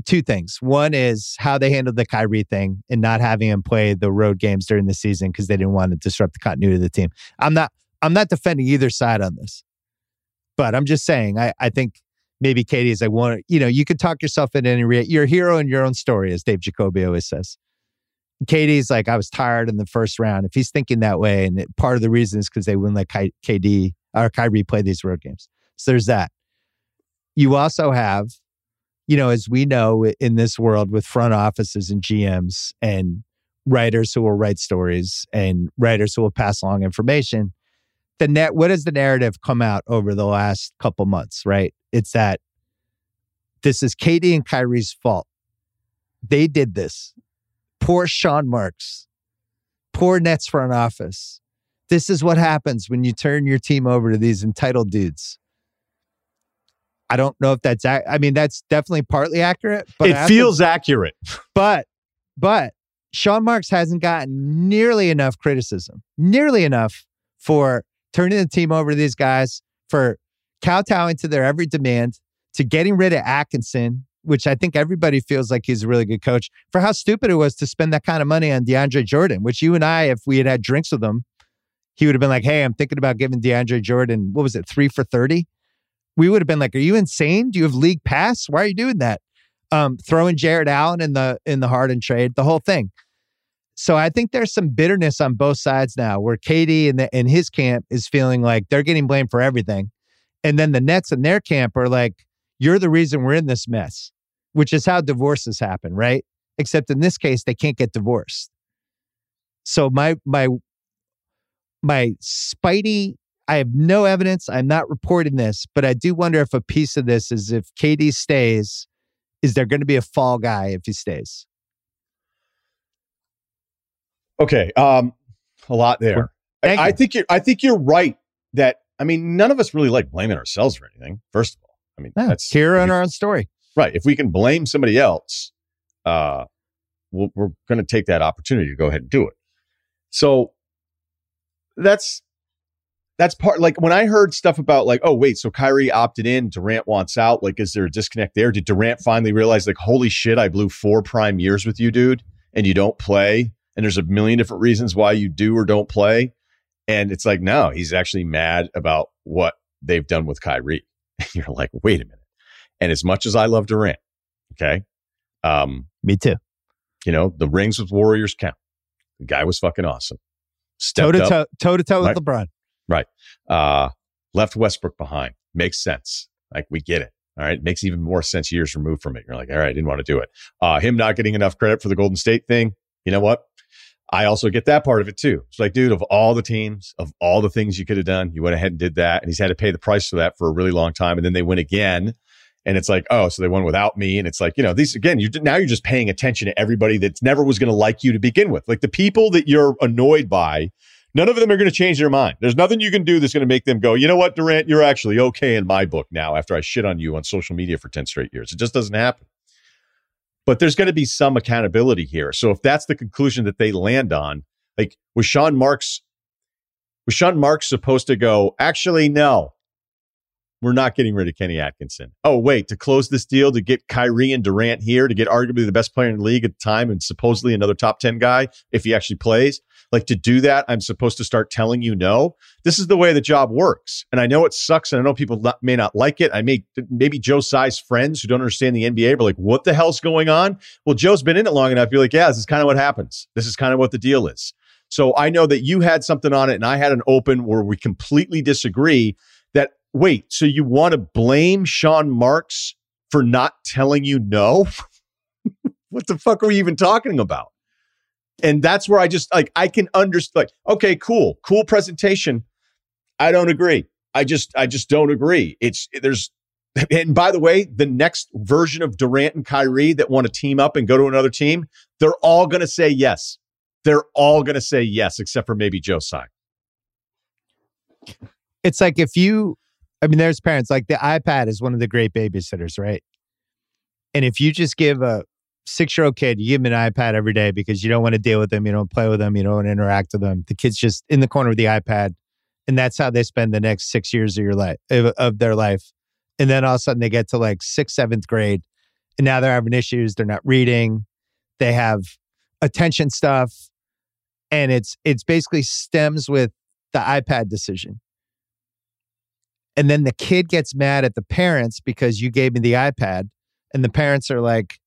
two things. One is how they handled the Kyrie thing and not having him play the road games during the season because they didn't want to disrupt the continuity of the team. I'm not I'm not defending either side on this. But I'm just saying I, I think maybe KD is like one, you know, you could talk yourself into any re- you're a hero in your own story, as Dave Jacoby always says. KD's like, I was tired in the first round. If he's thinking that way, and it, part of the reason is because they wouldn't let Ky- KD or Kyrie play these road games. So there's that. You also have, you know, as we know in this world with front offices and GMs and writers who will write stories and writers who will pass along information, the net what has the narrative come out over the last couple months, right? It's that this is KD and Kyrie's fault. They did this. Poor Sean Marks. Poor Nets front office. This is what happens when you turn your team over to these entitled dudes. I don't know if that's I mean that's definitely partly accurate, but it feels to, accurate. But but Sean Marks hasn't gotten nearly enough criticism, nearly enough for turning the team over to these guys, for kowtowing to their every demand, to getting rid of Atkinson, which I think everybody feels like he's a really good coach, for how stupid it was to spend that kind of money on DeAndre Jordan, which you and I, if we had had drinks with him, he would have been like, Hey, I'm thinking about giving DeAndre Jordan, what was it, three for 30? We would have been like, Are you insane? Do you have league pass? Why are you doing that? Um, throwing Jarrett Allen in the in the Harden trade, the whole thing. So I think there's some bitterness on both sides now, where KD and in his camp is feeling like they're getting blamed for everything, and then the Nets in their camp are like, "You're the reason we're in this mess," which is how divorces happen, right? Except in this case, they can't get divorced. So my my my Spidey, I have no evidence. I'm not reporting this, but I do wonder if a piece of this is if KD stays, is there going to be a fall guy if he stays? Okay, um, a lot there. I, I, think you're. I think you're right. That I mean, none of us really like blaming ourselves for anything. First of all, I mean, that's here on our own story, right? If we can blame somebody else, uh, we we are going to take that opportunity to go ahead and do it. So that's that's part. Like when I heard stuff about like, oh wait, so Kyrie opted in, Durant wants out. Like, is there a disconnect there? Did Durant finally realize like, holy shit, I blew four prime years with you, dude, and you don't play? and there's a million different reasons why you do or don't play. And it's like, no, he's actually mad about what they've done with Kyrie. And you're like, wait a minute. And as much as I love Durant, okay, um, me too. You know, the rings with Warriors count. The guy was fucking awesome. Toe to toe, toe to toe with LeBron. Right. Uh, left Westbrook behind. Makes sense. Like we get it. All right. Makes even more sense years removed from it. You're like, all right, I didn't want to do it. Uh, him not getting enough credit for the Golden State thing. You know what? I also get that part of it too. It's like, dude, of all the teams, of all the things you could have done, you went ahead and did that. And he's had to pay the price for that for a really long time. And then they win again. And it's like, oh, so they won without me. And it's like, you know, these again, you now you're just paying attention to everybody that never was going to like you to begin with. Like the people that you're annoyed by, none of them are going to change their mind. There's nothing you can do that's going to make them go, you know what, Durant, you're actually okay in my book now after I shit on you on social media for 10 straight years. It just doesn't happen but there's going to be some accountability here. So if that's the conclusion that they land on, like, was Sean Marks, was Sean Marks supposed to go, actually, no, we're not getting rid of Kenny Atkinson. Oh, wait, to close this deal, to get Kyrie and Durant here, to get arguably the best player in the league at the time and supposedly another top 10 guy if he actually plays. Like to do that, I'm supposed to start telling you no. This is the way the job works. And I know it sucks. And I know people not, may not like it. I may, maybe Joe Tsai's friends who don't understand the NBA are like, what the hell's going on? Well, Joe's been in it long enough. You're like, yeah, this is kind of what happens. This is kind of what the deal is. So I know that you had something on it and I had an open where we completely disagree that, wait, so you want to blame Sean Marks for not telling you no? what the fuck are we even talking about? And that's where I just like, I can understand, like, okay, cool, cool presentation. I don't agree. I just, I just don't agree. It's, there's, And by the way, the next version of Durant and Kyrie that want to team up and go to another team, they're all going to say yes. They're all going to say yes, except for maybe Joe Tsai. It's like if you, I mean, there's parents like the iPad is one of the great babysitters, right? And if you just give a six year old kid, you give him an iPad every day because you don't want to deal with them, you don't play with them, you don't want to interact with them. The kid's just in the corner with the iPad, and that's how they spend the next six years of your life of, of their life. And then all of a sudden they get to like sixth, seventh grade, and now they're having issues. They're not reading. They have attention stuff, and it's it's basically stems with the iPad decision. And then the kid gets mad at the parents because you gave me the iPad, and the parents are like,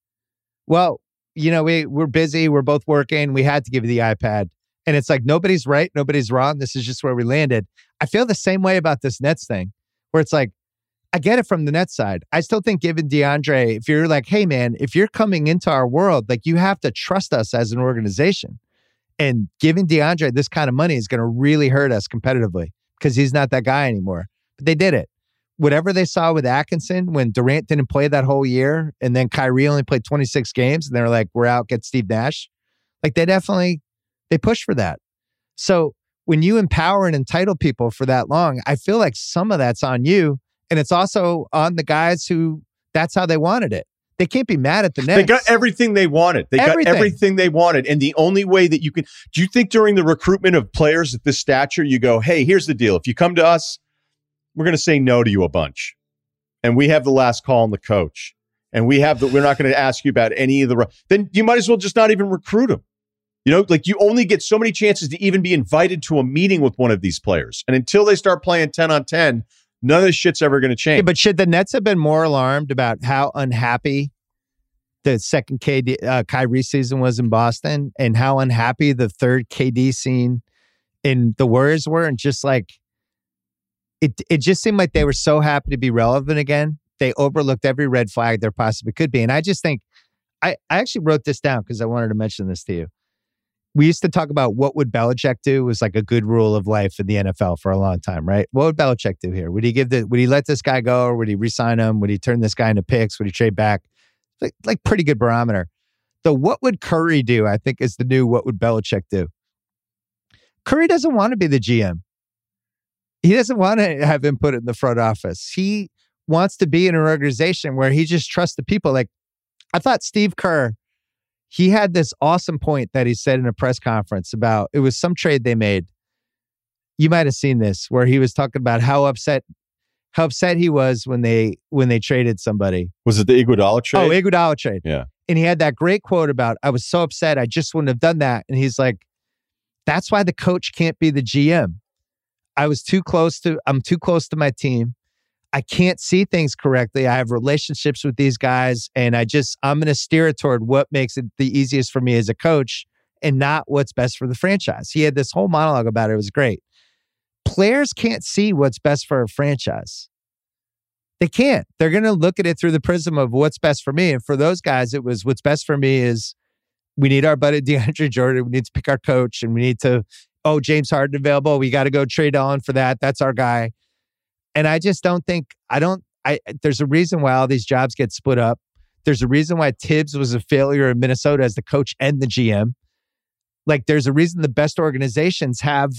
"Well, you know, we we're busy. We're both working. We had to give you the iPad." And it's like nobody's right, nobody's wrong. This is just where we landed. I feel the same way about this Nets thing, where it's like, I get it from the Nets side. I still think giving DeAndre, if you're like, hey man, if you're coming into our world, like you have to trust us as an organization. And giving DeAndre this kind of money is going to really hurt us competitively because he's not that guy anymore. But they did it. Whatever they saw with Atkinson when Durant didn't play that whole year and then Kyrie only played 26 games and they're like, we're out, get Steve Nash. Like they definitely they push for that. So when you empower and entitle people for that long, I feel like some of that's on you. And it's also on the guys who that's how they wanted it. They can't be mad at the Nets. They got everything they wanted. They everything. got everything they wanted. And the only way that you can do you think during the recruitment of players at this stature, you go, hey, here's the deal. If you come to us, we're going to say no to you a bunch. And we have the last call on the coach. And we have the, we're not going to ask you about any of the, then you might as well just not even recruit them. You know, like you only get so many chances to even be invited to a meeting with one of these players. And until they start playing 10 on 10, none of this shit's ever going to change. Yeah, but should the Nets have been more alarmed about how unhappy the second KD uh, Kyrie season was in Boston and how unhappy the third KD scene in the Warriors were and just like it it just seemed like they were so happy to be relevant again. They overlooked every red flag there possibly could be. And I just think I, I actually wrote this down because I wanted to mention this to you we used to talk about what would Belichick do was like a good rule of life in the NFL for a long time, right? What would Belichick do here? Would he give the would he let this guy go or would he resign him? Would he turn this guy into picks? Would he trade back? Like, like pretty good barometer. The what would Curry do, I think, is the new what would Belichick do. Curry doesn't want to be the GM. He doesn't want to have input in the front office. He wants to be in an organization where he just trusts the people. Like I thought Steve Kerr he had this awesome point that he said in a press conference about it was some trade they made. You might have seen this where he was talking about how upset how upset he was when they when they traded somebody. Was it the Iguodala trade? Oh, Iguodala trade. Yeah. And he had that great quote about I was so upset I just wouldn't have done that and he's like that's why the coach can't be the GM. I was too close to I'm too close to my team. I can't see things correctly. I have relationships with these guys, and I just, I'm going to steer it toward what makes it the easiest for me as a coach and not what's best for the franchise. He had this whole monologue about it. It was great. Players can't see what's best for a franchise. They can't. They're going to look at it through the prism of what's best for me. And for those guys, it was what's best for me is we need our buddy DeAndre Jordan. We need to pick our coach and we need to, oh, James Harden available. We got to go trade on for that. That's our guy. And I just don't think, I don't, I, there's a reason why all these jobs get split up. There's a reason why Thibs was a failure in Minnesota as the coach and the GM. Like, there's a reason the best organizations have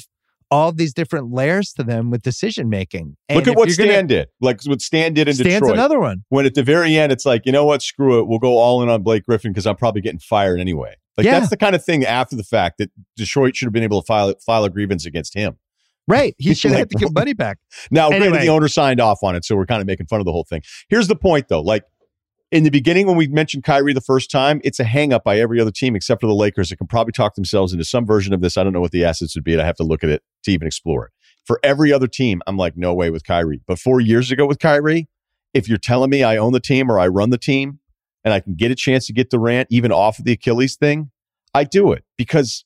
all these different layers to them with decision making. Look at what Stan gonna, did. Like what Stan did in Stan's Detroit. another one. When at the very end, it's like, you know what? Screw it. We'll go all in on Blake Griffin because I'm probably getting fired anyway. Like yeah. that's the kind of thing after the fact that Detroit should have been able to file file a grievance against him. Right. He should like, have to give money back. Now, anyway. granted, the owner signed off on it, so we're kind of making fun of the whole thing. Here's the point, though. Like in the beginning, when we mentioned Kyrie the first time, it's a hang up by every other team except for the Lakers that can probably talk themselves into some version of this. I don't know what the assets would be. I have to look at it to even explore it. For every other team, I'm like, no way with Kyrie. But four years ago with Kyrie, if you're telling me I own the team or I run the team and I can get a chance to get Durant even off of the Achilles thing, I do it because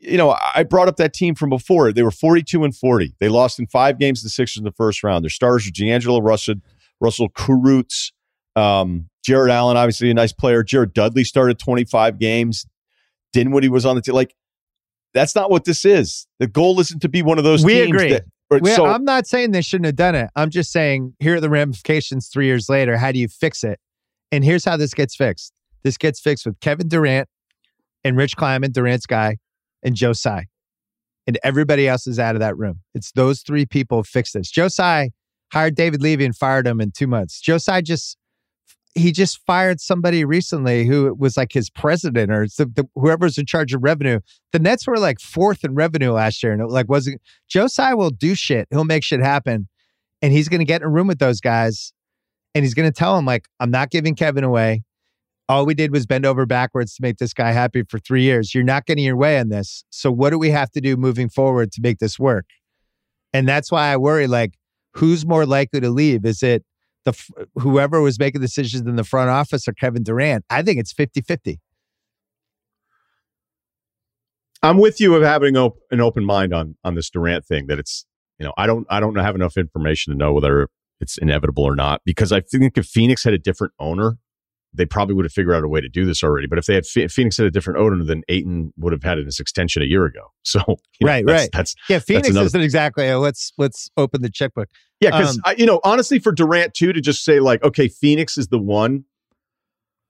you know, I brought up that team from before. They were 42 and 40. They lost in five games to the Sixers in the first round. Their stars were D'Angelo Russell, Russell Kurucs, um, Jarrett Allen, obviously a nice player. Jared Dudley started 25 games. Dinwiddie was on the team. Like, that's not what this is. The goal isn't to be one of those we teams agree. That, Well, so I'm not saying they shouldn't have done it. I'm just saying here are the ramifications three years later. How do you fix it? And here's how this gets fixed. This gets fixed with Kevin Durant and Rich Kleiman, Durant's guy, and Joe Tsai. And everybody else is out of that room. It's those three people fix this. Joe Tsai hired David Levy and fired him in two months. Joe Tsai just he just fired somebody recently who was like his president or the, the, whoever's in charge of revenue. The Nets were like fourth in revenue last year, and it like wasn't. Joe Tsai will do shit. He'll make shit happen, and he's going to get in a room with those guys, and he's going to tell him like, "I'm not giving Kevin away. All we did was bend over backwards to make this guy happy for three years. You're not getting your way on this. So what do we have to do moving forward to make this work?" And that's why I worry. Like, who's more likely to leave? Is it the whoever was making decisions in the front office or Kevin Durant. I think it's 50-50. I'm with you of having an open mind on on this Durant thing. That it's you know I don't I don't have enough information to know whether it's inevitable or not because I think if Phoenix had a different owner, they probably would have figured out a way to do this already. But if they had Phoenix had a different owner, then Ayton would have had this extension a year ago. So you know, right, that's, right. That's yeah. Phoenix that's isn't exactly a, let's let's open the checkbook. Yeah, because um, you know honestly, for Durant too, to just say like, okay, Phoenix is the one.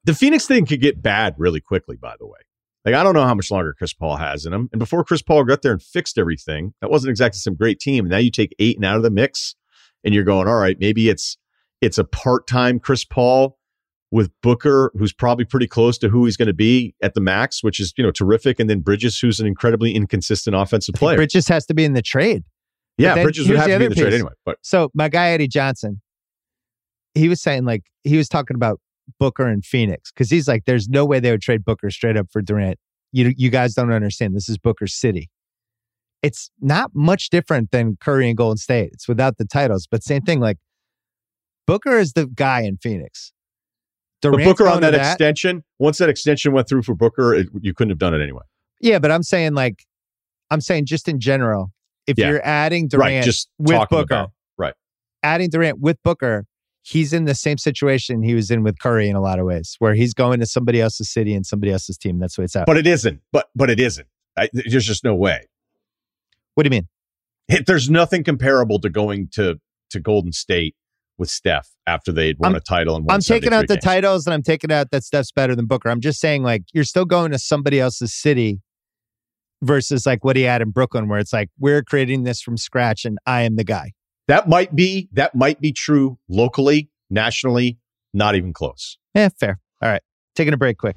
The Phoenix thing could get bad really quickly. By the way, like I don't know how much longer Chris Paul has in him, and before Chris Paul got there and fixed everything, that wasn't exactly some great team. And now you take Ayton out of the mix, and you're going, all right, maybe it's it's a part time Chris Paul with Booker, who's probably pretty close to who he's going to be at the max, which is you know terrific, and then Bridges, who's an incredibly inconsistent offensive player. Bridges has to be in the trade. Yeah, Bridges would have to be in the piece. trade anyway. But so my guy Eddie Johnson, he was saying like he was talking about Booker and Phoenix because he's like, there's no way they would trade Booker straight up for Durant. You you guys don't understand. This is Booker's city. It's not much different than Curry and Golden State. It's without the titles, but same thing. Like Booker is the guy in Phoenix. Durant's but Booker on that, that, extension, once that extension went through for Booker, it, you couldn't have done it anyway. Yeah, but I'm saying like, I'm saying just in general, if yeah. you're adding Durant right, just with Booker, about, right, adding Durant with Booker, he's in the same situation he was in with Curry in a lot of ways, where he's going to somebody else's city and somebody else's team. That's what it's at. But it isn't. But but it isn't. I, there's just no way. What do you mean? It, there's nothing comparable to going to to Golden State with Steph after they'd won I'm, a title and I'm taking out games. the titles and I'm taking out that Steph's better than Booker. I'm just saying like you're still going to somebody else's city versus like what he had in Brooklyn where it's like we're creating this from scratch and I am the guy. That might be that might be true locally, nationally, not even close. Yeah, fair. All right. Taking a break quick.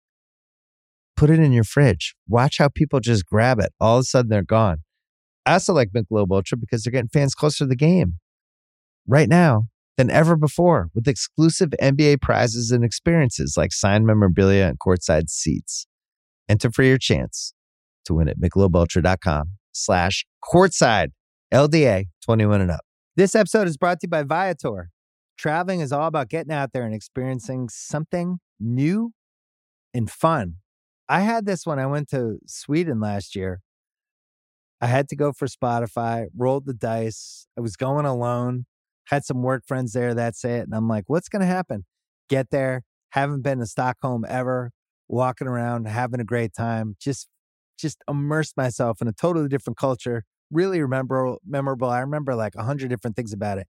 Put it in your fridge. Watch how people just grab it. All of a sudden, they're gone. I also like Michelob Ultra because they're getting fans closer to the game right now than ever before with exclusive NBA prizes and experiences like signed memorabilia and courtside seats. Enter for your chance to win at michelobultra.com slash courtside LDA 21 and up. This episode is brought to you by Viator. Traveling is all about getting out there and experiencing something new and fun. I had this when I went to Sweden last year. I had to go for Spotify, rolled the dice. I was going alone, had some work friends there. That's it. And I'm like, what's going to happen? Get there. Haven't been to Stockholm ever. Walking around, having a great time. Just, just immersed myself in a totally different culture. Really remember, memorable. I remember like a hundred different things about it.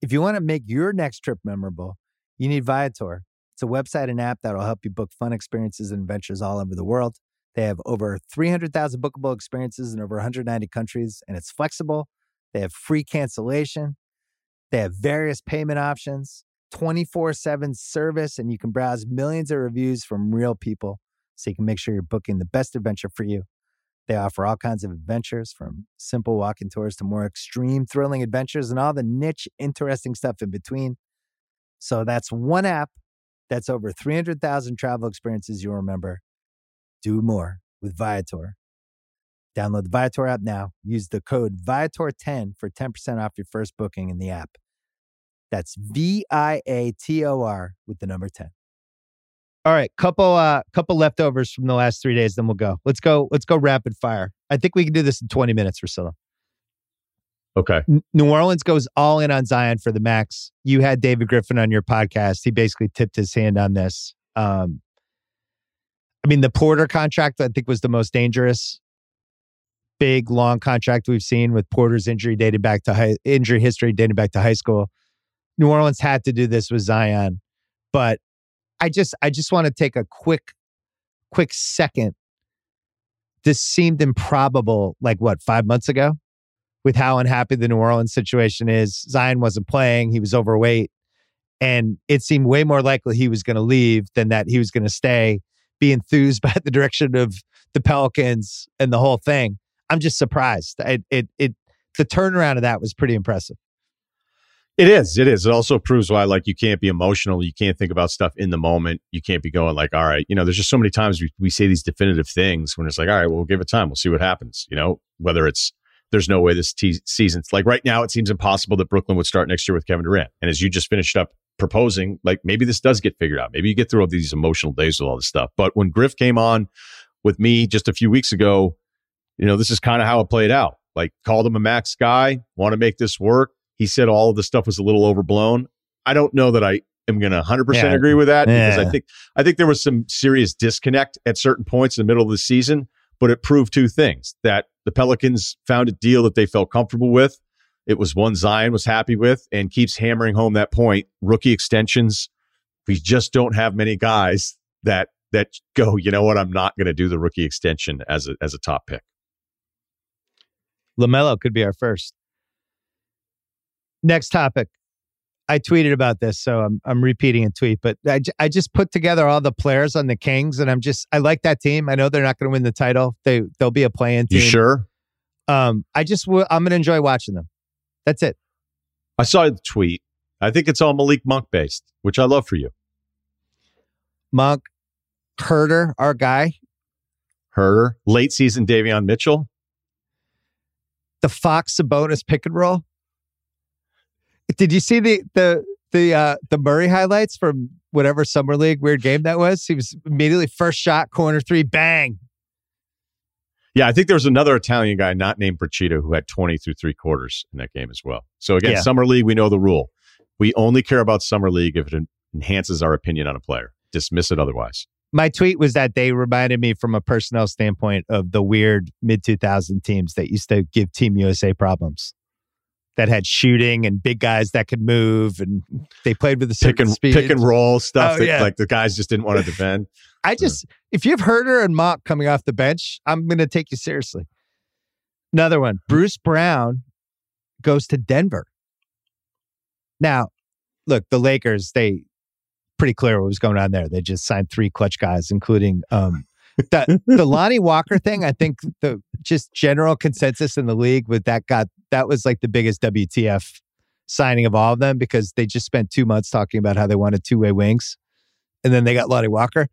If you want to make your next trip memorable, you need Viator. It's a website and app that'll help you book fun experiences and adventures all over the world. They have over 300,000 bookable experiences in over 190 countries, and it's flexible. They have free cancellation. They have various payment options, 24 7 service, and you can browse millions of reviews from real people so you can make sure you're booking the best adventure for you. They offer all kinds of adventures from simple walking tours to more extreme, thrilling adventures and all the niche, interesting stuff in between. So that's one app that's over 300,000 travel experiences you'll remember do more with Viator. Download the Viator app now. Use the code Viator10 for 10% off your first booking in the app. That's V I A T O R with the number 10. All right, couple uh couple leftovers from the last 3 days then we'll go. Let's go let's go rapid fire. I think we can do this in 20 minutes, Russillo. Okay. New Orleans goes all in on Zion for the max. You had David Griffin on your podcast. He basically tipped his hand on this. Um I mean, the Porter contract I think was the most dangerous big long contract we've seen with Porter's injury dated back to high injury history dating back to high school. New Orleans had to do this with Zion, but I just I just want to take a quick quick second. This seemed improbable like what, 5 months ago with how unhappy the New Orleans situation is. Zion wasn't playing, he was overweight, and it seemed way more likely he was going to leave than that he was going to stay, be enthused by the direction of the Pelicans and the whole thing. I'm just surprised. It it it the turnaround of that was pretty impressive. It is. It is. It also proves why, like, you can't be emotional. You can't think about stuff in the moment. You can't be going like, all right, you know, there's just so many times we, we say these definitive things when it's like, all right, well, we'll give it time. We'll see what happens. You know, whether it's there's no way this te- season's like right now, it seems impossible that Brooklyn would start next year with Kevin Durant. And as you just finished up proposing, like maybe this does get figured out. Maybe you get through all these emotional days with all this stuff. But when Griff came on with me just a few weeks ago, you know, this is kind of how it played out. Like, called him a max guy, want to make this work. He said all of the stuff was a little overblown. I don't know that I am going to 100% Yeah. agree with that because I think I think there was some serious disconnect at certain points in the middle of the season, but it proved two things that the Pelicans found a deal that they felt comfortable with. It was one Zion was happy with and keeps hammering home that point. Rookie extensions, we just don't have many guys that that go, you know what, I'm not going to do the rookie extension as a as a top pick. LaMelo could be our first. Next topic. I tweeted about this, so I'm I'm repeating a tweet, but I, j- I just put together all the players on the Kings, and I'm just I like that team. I know they're not going to win the title. They they'll be a playing You team. sure? Um, I just w- I'm going to enjoy watching them. That's it. I saw the tweet. I think it's all Malik Monk based, which I love for you. Monk, Huerter, our guy, Huerter, late season Davion Mitchell. the Fox Sabonis pick and roll. Did you see the the the uh the Murray highlights from whatever summer league weird game that was? He was immediately first shot, corner three, bang. Yeah, I think there was another Italian guy not named Brachito who had 20 through three quarters in that game as well. So again, Yeah. summer league, we know the rule. We only care about summer league if it en- enhances our opinion on a player. Dismiss it otherwise. My tweet was that they reminded me from a personnel standpoint of the weird mid 2000 teams that used to give Team USA problems. That had shooting and big guys that could move, and they played with the Pick and speed. pick and roll stuff Oh, that yeah. like the guys just didn't want to defend. I just, if you have Huerter and Monk coming off the bench, I'm going to take you seriously. Another one, Bruce Brown goes to Denver. Now, look, the Lakers, they pretty clear what was going on there. They just signed three clutch guys, including um, the the Lonnie Walker thing. I think the just general consensus in the league with that got that was like the biggest WTF signing of all of them because they just spent two months talking about how they wanted two way wings, and then they got Lonnie Walker.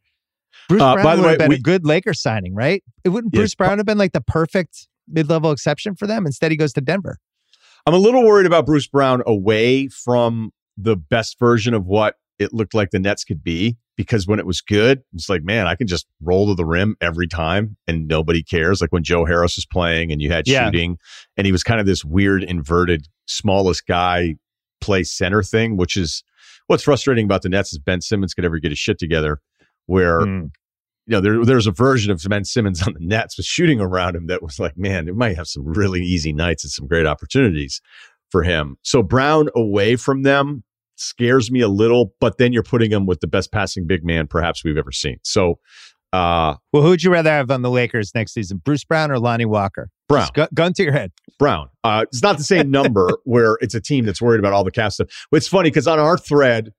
Bruce Uh, Brown by the would have way, been we- a good Lakers signing, right? It wouldn't Yes, Bruce Brown have been like the perfect mid level exception for them? Instead, he goes to Denver. I'm a little worried about Bruce Brown away from the best version of what it looked like the Nets could be because when it was good, it's like, man, I can just roll to the rim every time and nobody cares. Like when Joe Harris was playing and you had Yeah. shooting and he was kind of this weird inverted smallest guy play center thing, which is what's frustrating about the Nets is Ben Simmons could ever get his shit together where Mm. you know, there, there's a version of Ben Simmons on the Nets with shooting around him that was like, man, it might have some really easy nights and some great opportunities for him. So Brown away from them scares me a little, but then you're putting him with the best passing big man perhaps we've ever seen. So uh Well, who would you rather have on the Lakers next season, Bruce Brown or Lonnie Walker? Brown. Gun to your head. Brown. Uh, it's not the same number where it's a team that's worried about all the cap stuff. But it's funny because on our thread,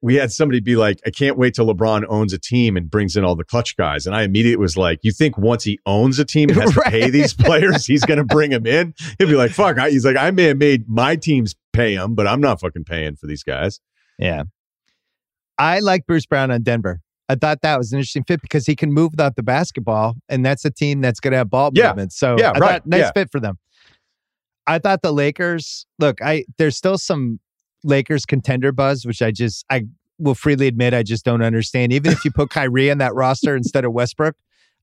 we had somebody be like, I can't wait till LeBron owns a team and brings in all the clutch guys. And I immediately was like, you think once he owns a team and has to pay these players, he's going to bring them in? He'll be like, fuck. I, he's like, I may have made my teams pay him, but I'm not fucking paying for these guys. Yeah. I like Bruce Brown on Denver. I thought that was an interesting fit because he can move without the basketball, and that's a team that's going to have ball Yeah. movement. So Yeah, I right. thought nice Yeah. fit for them. I thought the Lakers. Look, I there's still some Lakers contender buzz, which I just I will freely admit I just don't understand. Even if you put Kyrie on that roster instead of Westbrook,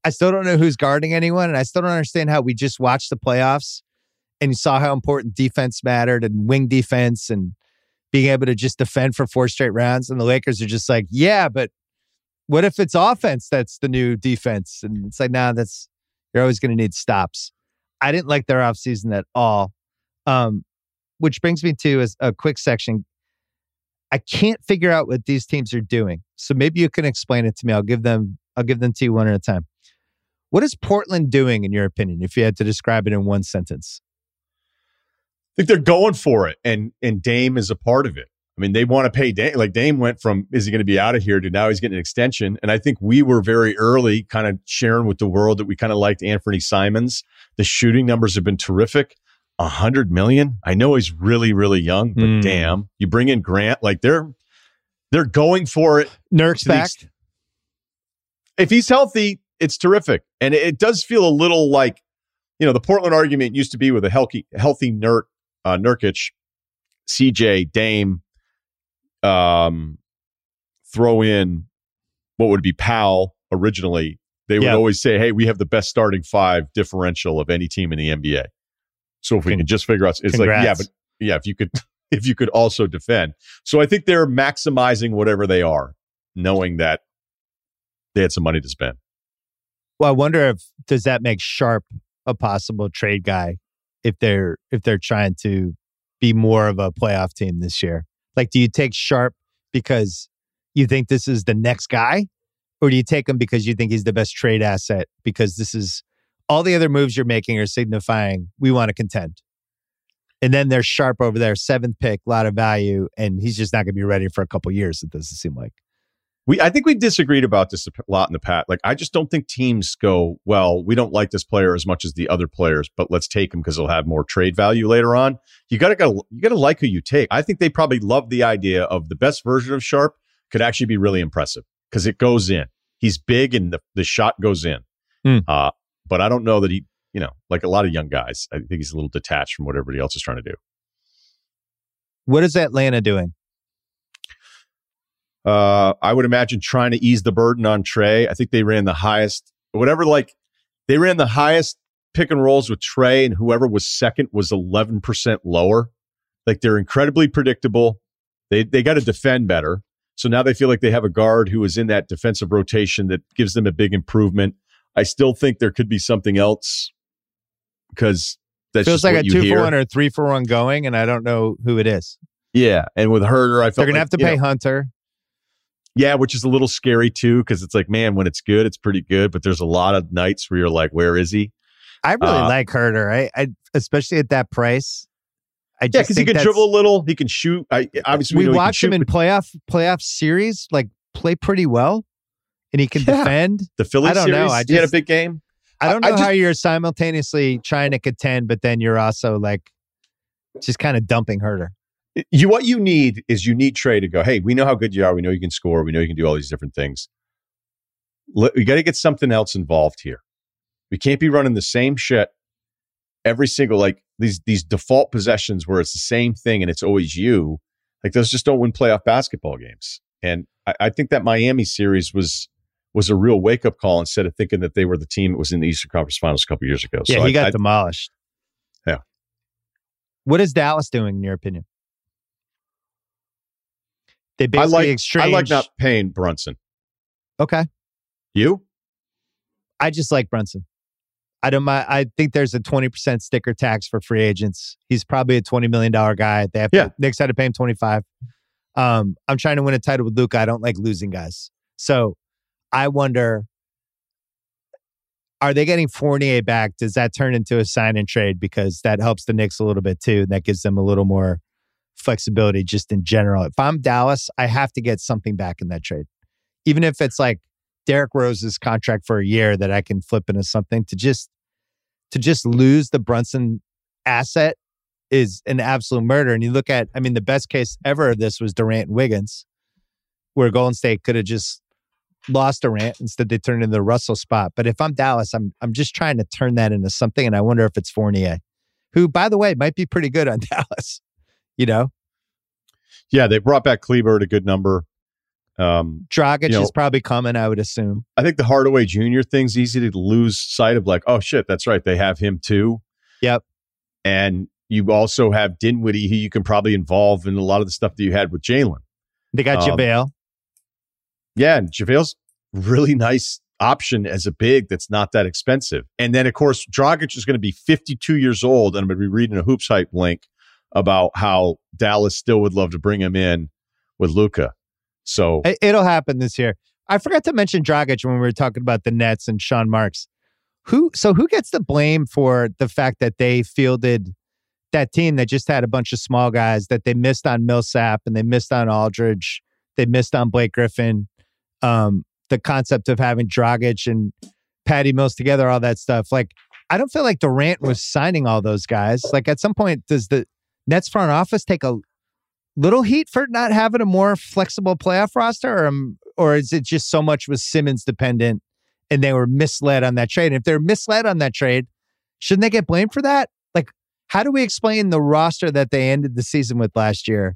I still don't know who's guarding anyone, and I still don't understand how we just watched the playoffs and you saw how important defense mattered and wing defense and being able to just defend for four straight rounds. And the Lakers are just like, yeah, but what if it's offense that's the new defense? And it's like, nah, that's you're always going to need stops. I didn't like their offseason at all. Um, which brings me to a, a quick section. I can't figure out what these teams are doing. So maybe you can explain it to me. I'll give them I'll give them to you one at a time. What is Portland doing in your opinion if you had to describe it in one sentence? I think they're going for it, and and Dame is a part of it. I mean, they want to pay Dame. Like Dame went from is he going to be out of here to now he's getting an extension. And I think we were very early, kind of sharing with the world that we kind of liked Anfernee Simons. The shooting numbers have been terrific. A hundred million. I know he's really really young, but Hmm. damn, you bring in Grant. Like they're they're going for it. Nurk's back. ex- If he's healthy, it's terrific, and it, it does feel a little like you know the Portland argument used to be with a healthy healthy Nurk uh, Nurkic, CJ Dame, um, throw in what would be Powell originally. They would Yeah. always say, "Hey, we have the best starting five differential of any team in the NBA." So if we Con- can just figure out, it's like, yeah, but yeah, if you could, if you could also defend. So I think they're maximizing whatever they are, knowing that they had some money to spend. Well, I wonder if does that make Sharp a possible trade guy if they're if they're trying to be more of a playoff team this year. Like, do you take Sharp because you think this is the next guy, or do you take him because you think he's the best trade asset? Because this is all the other moves you're making are signifying we want to contend. And then there's Sharp over there, seventh pick, a lot of value, and he's just not going to be ready for a couple years. It doesn't seem like. We, I think we disagreed about this a lot in the past. Like, I just don't think teams go, well, we don't like this player as much as the other players, but let's take him because he'll have more trade value later on. You gotta, gotta, you gotta like who you take. I think they probably love the idea of the best version of Sharp could actually be really impressive because it goes in. He's big and the, the shot goes in. Hmm. Uh, but I don't know that he, you know, like a lot of young guys, I think he's a little detached from what everybody else is trying to do. What is Atlanta doing? Uh, I would imagine trying to ease the burden on Trey. I think they ran the highest, whatever, like they ran the highest pick and rolls with Trey, and whoever was second was 11% lower. Like they're incredibly predictable. They, they got to defend better. So now they feel like they have a guard who is in that defensive rotation that gives them a big improvement. I still think there could be something else because that's Feels just like a two hear. for one or three for one going, and I don't know who it is. Yeah, and with Huerter, I felt They're gonna like, have to pay know, Hunter. Yeah, which is a little scary too, because it's like, man, when it's good, it's pretty good. But there's a lot of nights where you're like, where is he? I really Uh, like Huerter. I, I especially at that price. I Yeah, just because he can dribble a little. He can shoot. I obviously We know he watched him shoot, in playoff playoff series, like play pretty well, and he can Yeah. defend. the Philly I don't know, series, I he had a big game. I don't know I how you're simultaneously trying to contend, but then you're also like just kind of dumping Huerter. You what you need is you need Trey to go. Hey, we know how good you are. We know you can score. We know you can do all these different things. Let- We got to get something else involved here. We can't be running the same shit every single like these these default possessions where it's the same thing and it's always you. Like those just don't win playoff basketball games. And I, I think that Miami series was was a real wake up call instead of thinking that they were the team that was in the Eastern Conference Finals a couple years ago. Yeah, so he I, got I- demolished. Yeah. What is Dallas doing in your opinion? They I basically like I like not paying Brunson. okay. You? I just like Brunson. I don't mind. I think there's a 20% sticker tax for free agents. He's probably a $20 million guy. They have Yeah. to, Knicks had to pay him 25. Um, I'm trying to win a title with Luka. I don't like losing guys. So I wonder, are they getting Fournier back? Does that turn into a sign and trade? Because that helps the Knicks a little bit too. And that gives them a little more flexibility just in general. If I'm Dallas, I have to get something back in that trade. Even if it's like Derrick Rose's contract for a year that I can flip into something to just to just lose the Brunson asset is an absolute murder. And you look at, I mean, the best case ever of this was Durant and Wiggins, where Golden State could have just lost Durant. Instead, they turned into the Russell spot. But if I'm Dallas, I'm I'm just trying to turn that into something. And I wonder if it's Fournier, who, by the way, might be pretty good on Dallas. You know? Yeah, they brought back Kleber at a good number. Um, Dragic you know- is probably coming, I would assume. I think the Hardaway Jr. thing's easy to lose sight of. Like, oh shit, that's right, they have him too. Yep. And you also have Dinwiddie, who you can probably involve in a lot of the stuff that you had with Jalen. They got Um, JaVale. Yeah, and JaVale's really nice option as a big that's not that expensive. And then, of course, Dragic is going to be 52 years old, and I'm going to be reading a Hoops Hype link about how Dallas still would love to bring him in with Luka. So It- It'll happen this year. I forgot to mention Dragic when we were talking about the Nets and Sean Marks. Who so who gets the blame for the fact that they fielded that team that just had a bunch of small guys that they missed on Millsap and they missed on Aldridge, they missed on Blake Griffin. Um, the concept of having Dragic and Patty Mills together, all that stuff. Like, I don't feel like Durant was signing all those guys. Like, at some point, does the Nets front office take a little heat for not having a more flexible playoff roster, or, um, or is it just so much was Simmons dependent and they were misled on that trade? And if they're misled on that trade, shouldn't they get blamed for that? Like, how do we explain the roster that they ended the season with last year?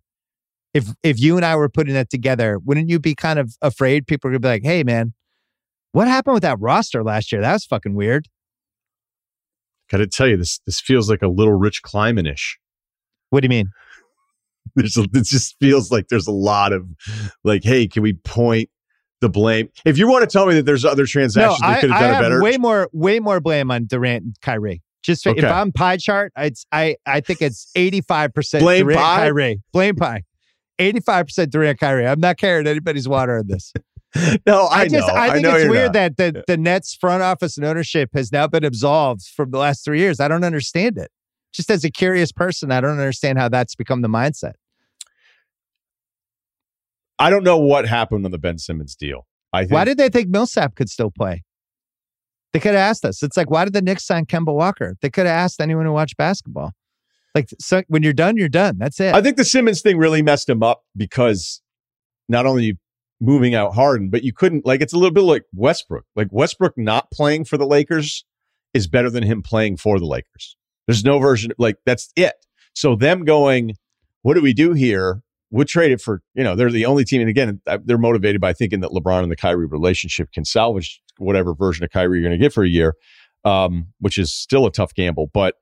If if you and I were putting that together, wouldn't you be kind of afraid people are gonna be like, "Hey, man, what happened with that roster last year? That was fucking weird." got to tell you, this this feels like a little Rich Kleiman ish. What do you mean? There's a, it just feels like there's a lot of like, hey, can we point the blame? If you want to tell me that there's other transactions they I, could have I done it better, way more way more blame on Durant and Kyrie. Just if Okay. I'm pie chart, it's I I think it's 85 percent Blame Durant pie? Kyrie. Blame pie. 85 percent Durant Kyrie. I'm not carrying anybody's water on this. no, I, I just know, I think know it's weird not. that the, the Nets front office and ownership has now been absolved from the last three years. I don't understand it. Just as a curious person, I don't understand how that's become the mindset. I don't know what happened on the Ben Simmons deal. I think Why did they think Millsap could still play? They could have asked us. It's like, why did the Knicks sign Kemba Walker? They could have asked anyone who watched basketball. Like, so when you're done, you're done. That's it. I think the Simmons thing really messed him up because not only moving out Harden, but you couldn't like it's a little bit like Westbrook. Like Westbrook not playing for the Lakers is better than him playing for the Lakers. There's no version like that's it. So them going, what do we do here? We'll trade it for you know they're the only team, and again uh, they're motivated by thinking that LeBron and the Kyrie relationship can salvage whatever version of Kyrie you're going to get for a year, um, which is still a tough gamble, but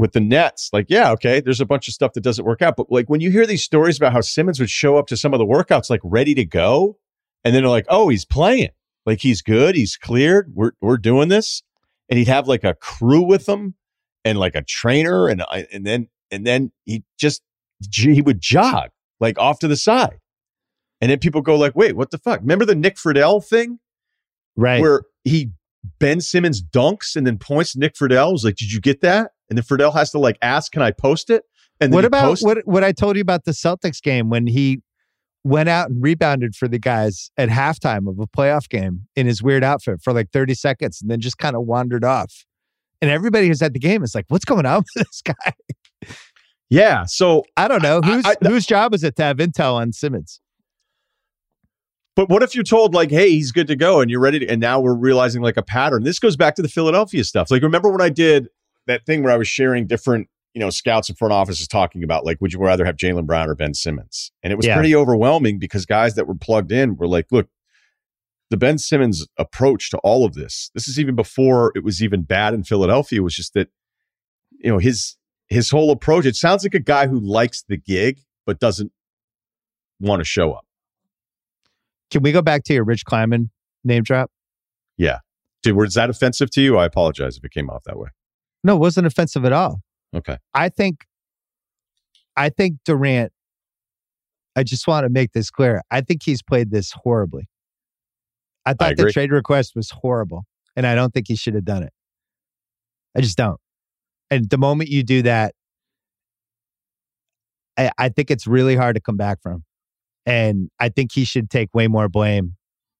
with the Nets, like, yeah, okay, there's a bunch of stuff that doesn't work out. But like when you hear these stories about how Simmons would show up to some of the workouts like ready to go, and then they're like, oh, he's playing. Like he's good, he's cleared, we're we're doing this. And he'd have like a crew with him and like a trainer, and I- and then and then he just he would jog like off to the side. And then people go like, wait, what the fuck? Remember the Nick Friedell thing? right. where he Ben Simmons dunks and then points Nick Friedell. Was like, did you get that? And then Friedell has to like ask, can I post it? And then what about posts- what what I told you about the Celtics game when he went out and rebounded for the guys at halftime of a playoff game in his weird outfit for like 30 seconds and then just kind of wandered off. And everybody who's at the game is like, what's going on with this guy? Yeah. So, I don't know. I- Whose I- whose job is it to have intel on Simmons? but what if you're told like, hey, he's good to go and you're ready to, and now we're realizing like a pattern. This goes back to the Philadelphia stuff. Like, remember when I did that thing where I was sharing different, you know, scouts and front offices talking about like, would you rather have Jaylen Brown or Ben Simmons? And it was Yeah. pretty overwhelming because guys that were plugged in were like, look, the Ben Simmons approach to all of this. This is even before it was even bad in Philadelphia. Was just that, you know, his his whole approach. It sounds like a guy who likes the gig but doesn't want to show up. Can we go back to your Rich Kleiman name drop? Yeah, dude, was that offensive to you? I apologize if it came off that way. No, it wasn't offensive at all. Okay. I think I think Durant I just want to make this clear. I think he's played this horribly. I thought the trade request was horrible, and I don't think he should have done it. I just don't. And the moment you do that, I, I think it's really hard to come back from. And I think he should take way more blame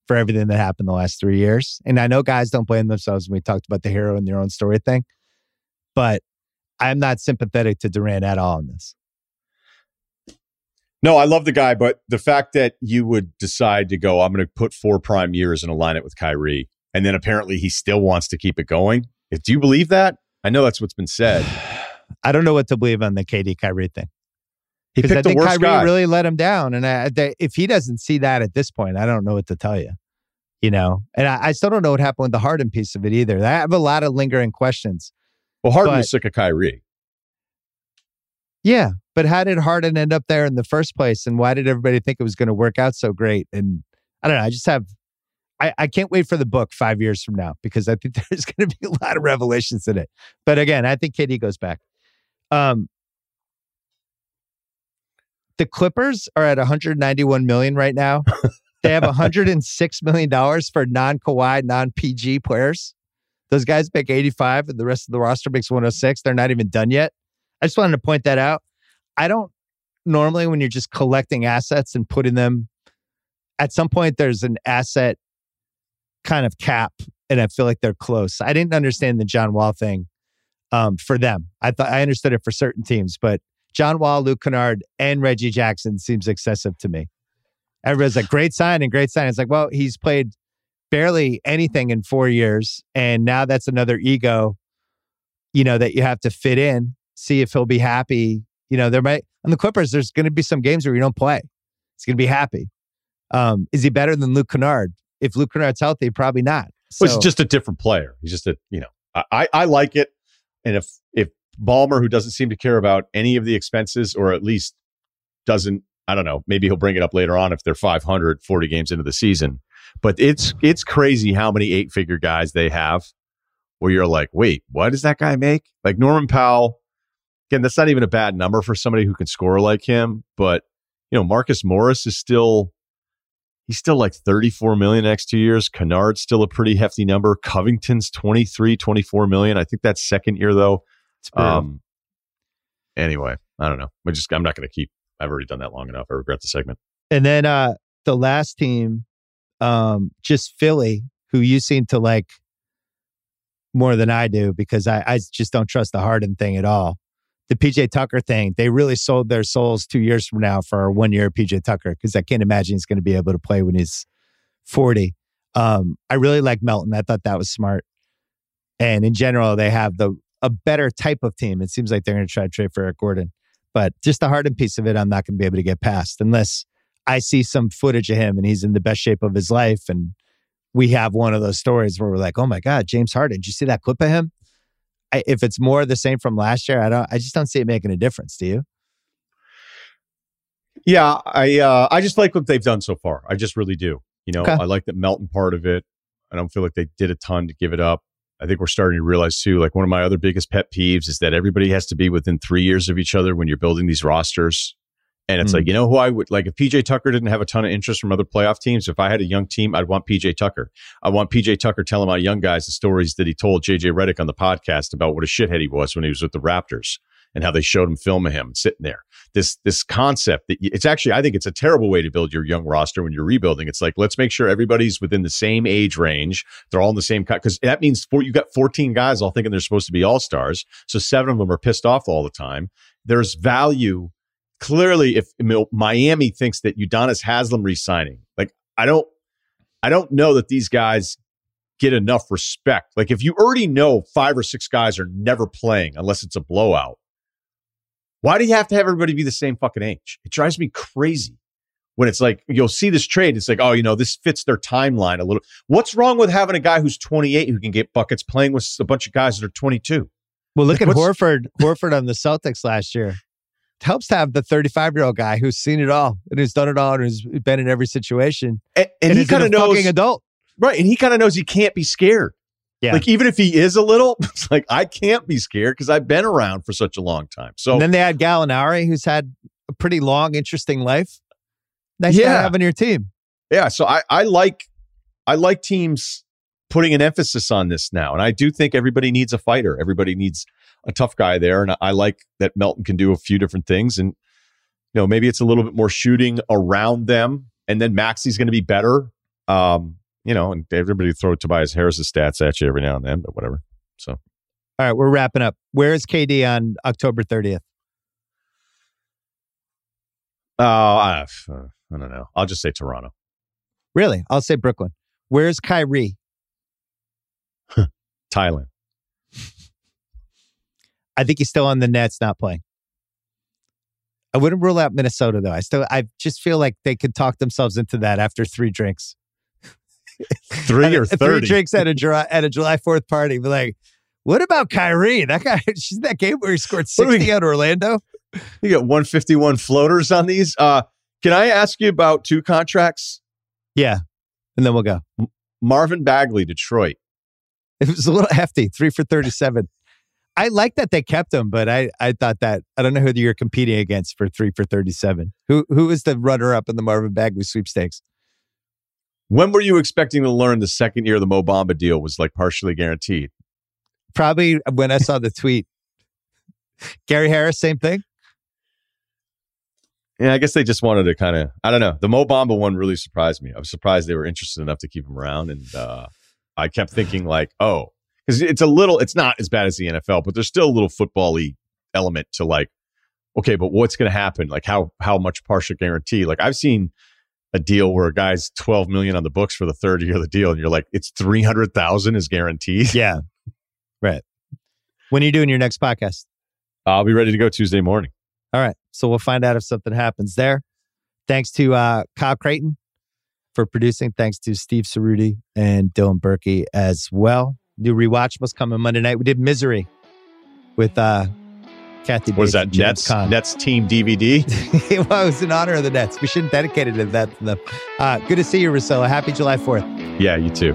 for everything that happened the last three years. And I know guys don't blame themselves when we talked about the hero in their own story thing, but I'm not sympathetic to Durant at all in this. No, I love the guy, but the fact that you would decide to go, I'm going to put four prime years and align it with Kyrie, and then apparently he still wants to keep it going. Do you believe that? I know that's what's been said. I don't know what to believe on the KD Kyrie thing. He picked I think the worst Kyrie guy. really let him down, and I, they, if he doesn't see that at this point, I don't know what to tell you. You know, and I, I still don't know what happened with the Harden piece of it either. I have a lot of lingering questions. well, Harden but- was sick of Kyrie. Yeah, but how did Harden end up there in the first place, and why did everybody think it was going to work out so great? And I don't know. I just have. I, I can't wait for the book five years from now because I think there's going to be a lot of revelations in it. But again, I think KD goes back. Um, the Clippers are at 191 million right now. they have 106 million dollars for non Kawhi, non PG players. Those guys make 85, and the rest of the roster makes 106. They're not even done yet. I just wanted to point that out. I don't normally when you're just collecting assets and putting them at some point there's an asset kind of cap and I feel like they're close. I didn't understand the John Wall thing um, for them. I thought I understood it for certain teams, but John Wall, Luke Kennard, and Reggie Jackson seems excessive to me. Everybody's like, great sign and great sign. It's like, well, he's played barely anything in four years, and now that's another ego, you know, that you have to fit in. See if he'll be happy. You know, there might on the Clippers. There's going to be some games where you don't play. He's going to be happy. Um, is he better than Luke Kennard? If Luke Kennard's healthy, probably not. So, Well, he's just a different player. He's just a you know. I I, I like it, and if if Ballmer, who doesn't seem to care about any of the expenses, or at least doesn't, I don't know, maybe he'll bring it up later on if they're 540 games into the season. But it's it's crazy how many eight figure guys they have, where you're like, wait, what does that guy make? Like Norman Powell. Again, that's not even a bad number for somebody who can score like him. But you know, Marcus Morris is still he's still like 34 million next two years. Kennard's still a pretty hefty number. Covington's 23, 24 million. I think that's second year though. Um, anyway, I don't know. I just I'm not going to keep. I've already done that long enough. I regret the segment. And then uh the last team, um, just Philly, who you seem to like more than I do because I, I just don't trust the Harden thing at all. The PJ Tucker thing, they really sold their souls two years from now for one year PJ Tucker because I can't imagine he's going to be able to play when he's 40. Um, I really like Melton. I thought that was smart. And in general, they have the a better type of team. It seems like they're going to try to trade for Eric Gordon. But just the Harden piece of it, I'm not going to be able to get past unless I see some footage of him and he's in the best shape of his life. And we have one of those stories where we're like, oh my God, James Harden, did you see that clip of him? I, if it's more the same from last year, I don't, I just don't see it making a difference. Do you? Yeah, I uh, I just like what they've done so far. I just really do. You know, Okay. I like the Melton part of it. I don't feel like they did a ton to give it up. I think we're starting to realize too, like one of my other biggest pet peeves is that everybody has to be within three years of each other when you're building these rosters. And it's Hmm. like, you know who I would like if PJ Tucker didn't have a ton of interest from other playoff teams, if I had a young team, I'd want PJ Tucker. I want PJ Tucker telling my young guys the stories that he told JJ Redick on the podcast about what a shithead he was when he was with the Raptors and how they showed him film of him sitting there. This this concept that it's actually I think it's a terrible way to build your young roster when you're rebuilding. It's like let's make sure everybody's within the same age range. They're all in the same cut because that means four, you got 14 guys all thinking they're supposed to be all stars. So seven of them are pissed off all the time. There's value clearly if Miami thinks that Udonis Haslam resigning, like I don't I don't know that these guys get enough respect. Like if you already know five or six guys are never playing unless it's a blowout, why do you have to have everybody be the same fucking age? It drives me crazy when it's like you'll see this trade. It's like, oh, you know, this fits their timeline a little. What's wrong with having a guy who's 28 who can get buckets playing with a bunch of guys that are 22? Well, look Like, at Horford, Horford on the Celtics last year. It helps to have the 35 year old guy who's seen it all and who's done it all and who's been in every situation. And, and, And, he kind a of knows, fucking adult. right? And he kind of knows he can't be scared. Yeah. Like even if he is a little, it's like I can't be scared because I've been around for such a long time. So And then they had Gallinari, who's had a pretty long, interesting life. Nice guy to have on your team. yeah, so I, I like I like teams putting an emphasis on this now, and I do think everybody needs a fighter. Everybody needs a tough guy there, and I like that Melton can do a few different things, and you know maybe it's a little bit more shooting around them, and then Maxey's going to be better. Um, you know, and everybody throw Tobias Harris's stats at you every now and then, but whatever. So All right, we're wrapping up. Where is KD on October 30th? Oh, I, uh, I don't know. I'll just say Toronto. Really? I'll say Brooklyn. Where's Kyrie? Thailand. I think he's still on the Nets, not playing. I wouldn't rule out Minnesota though. I still, I just feel like they could talk themselves into that after three drinks. Three or three thirty. drinks at a July at a July Fourth party. Be like, what about Kyrie? That guy, she's that game where he scored What do we- sixty out Orlando. You got 151 floaters on these. Uh, can I ask you about two contracts? Yeah, and then we'll go. Marvin Bagley, Detroit. It was a little hefty, three for thirty-seven. I like that they kept him, but I I thought that I don't know who you're competing against for three for thirty-seven. Who who the runner-up in the Marvin Bagley sweepstakes? When were you expecting to learn the second year the Mo Bamba deal was like partially guaranteed? Probably when I saw the tweet. Gary Harris, same thing. Yeah, I guess they just wanted to kind of, I don't know. The Mo Bamba one really surprised me. I was surprised they were interested enough to keep him around. And uh, I kept thinking, like, oh, because it's a little, it's not as bad as the NFL, but there's still a little football y element to like, okay, but what's going to happen? Like, how how much partial guarantee? Like, I've seen a deal where a guy's 12 million on the books for the third year of the deal, and you're like, it's 300,000 is guaranteed. Yeah, right. When are you doing your next podcast? I'll be ready to go Tuesday morning. All right. So we'll find out if something happens there. Thanks to uh, Kyle Crichton for producing. Thanks to Steve Cerruti and Dylan Berkey as well. New rewatch must come on Monday night. We did Misery with uh, Kathy. What is that? Nets. Nets team DVD? well, it was in honor of the Nets. We should have dedicated it to that to them. Uh, good to see you, Russillo. Happy July 4th. yeah, you too.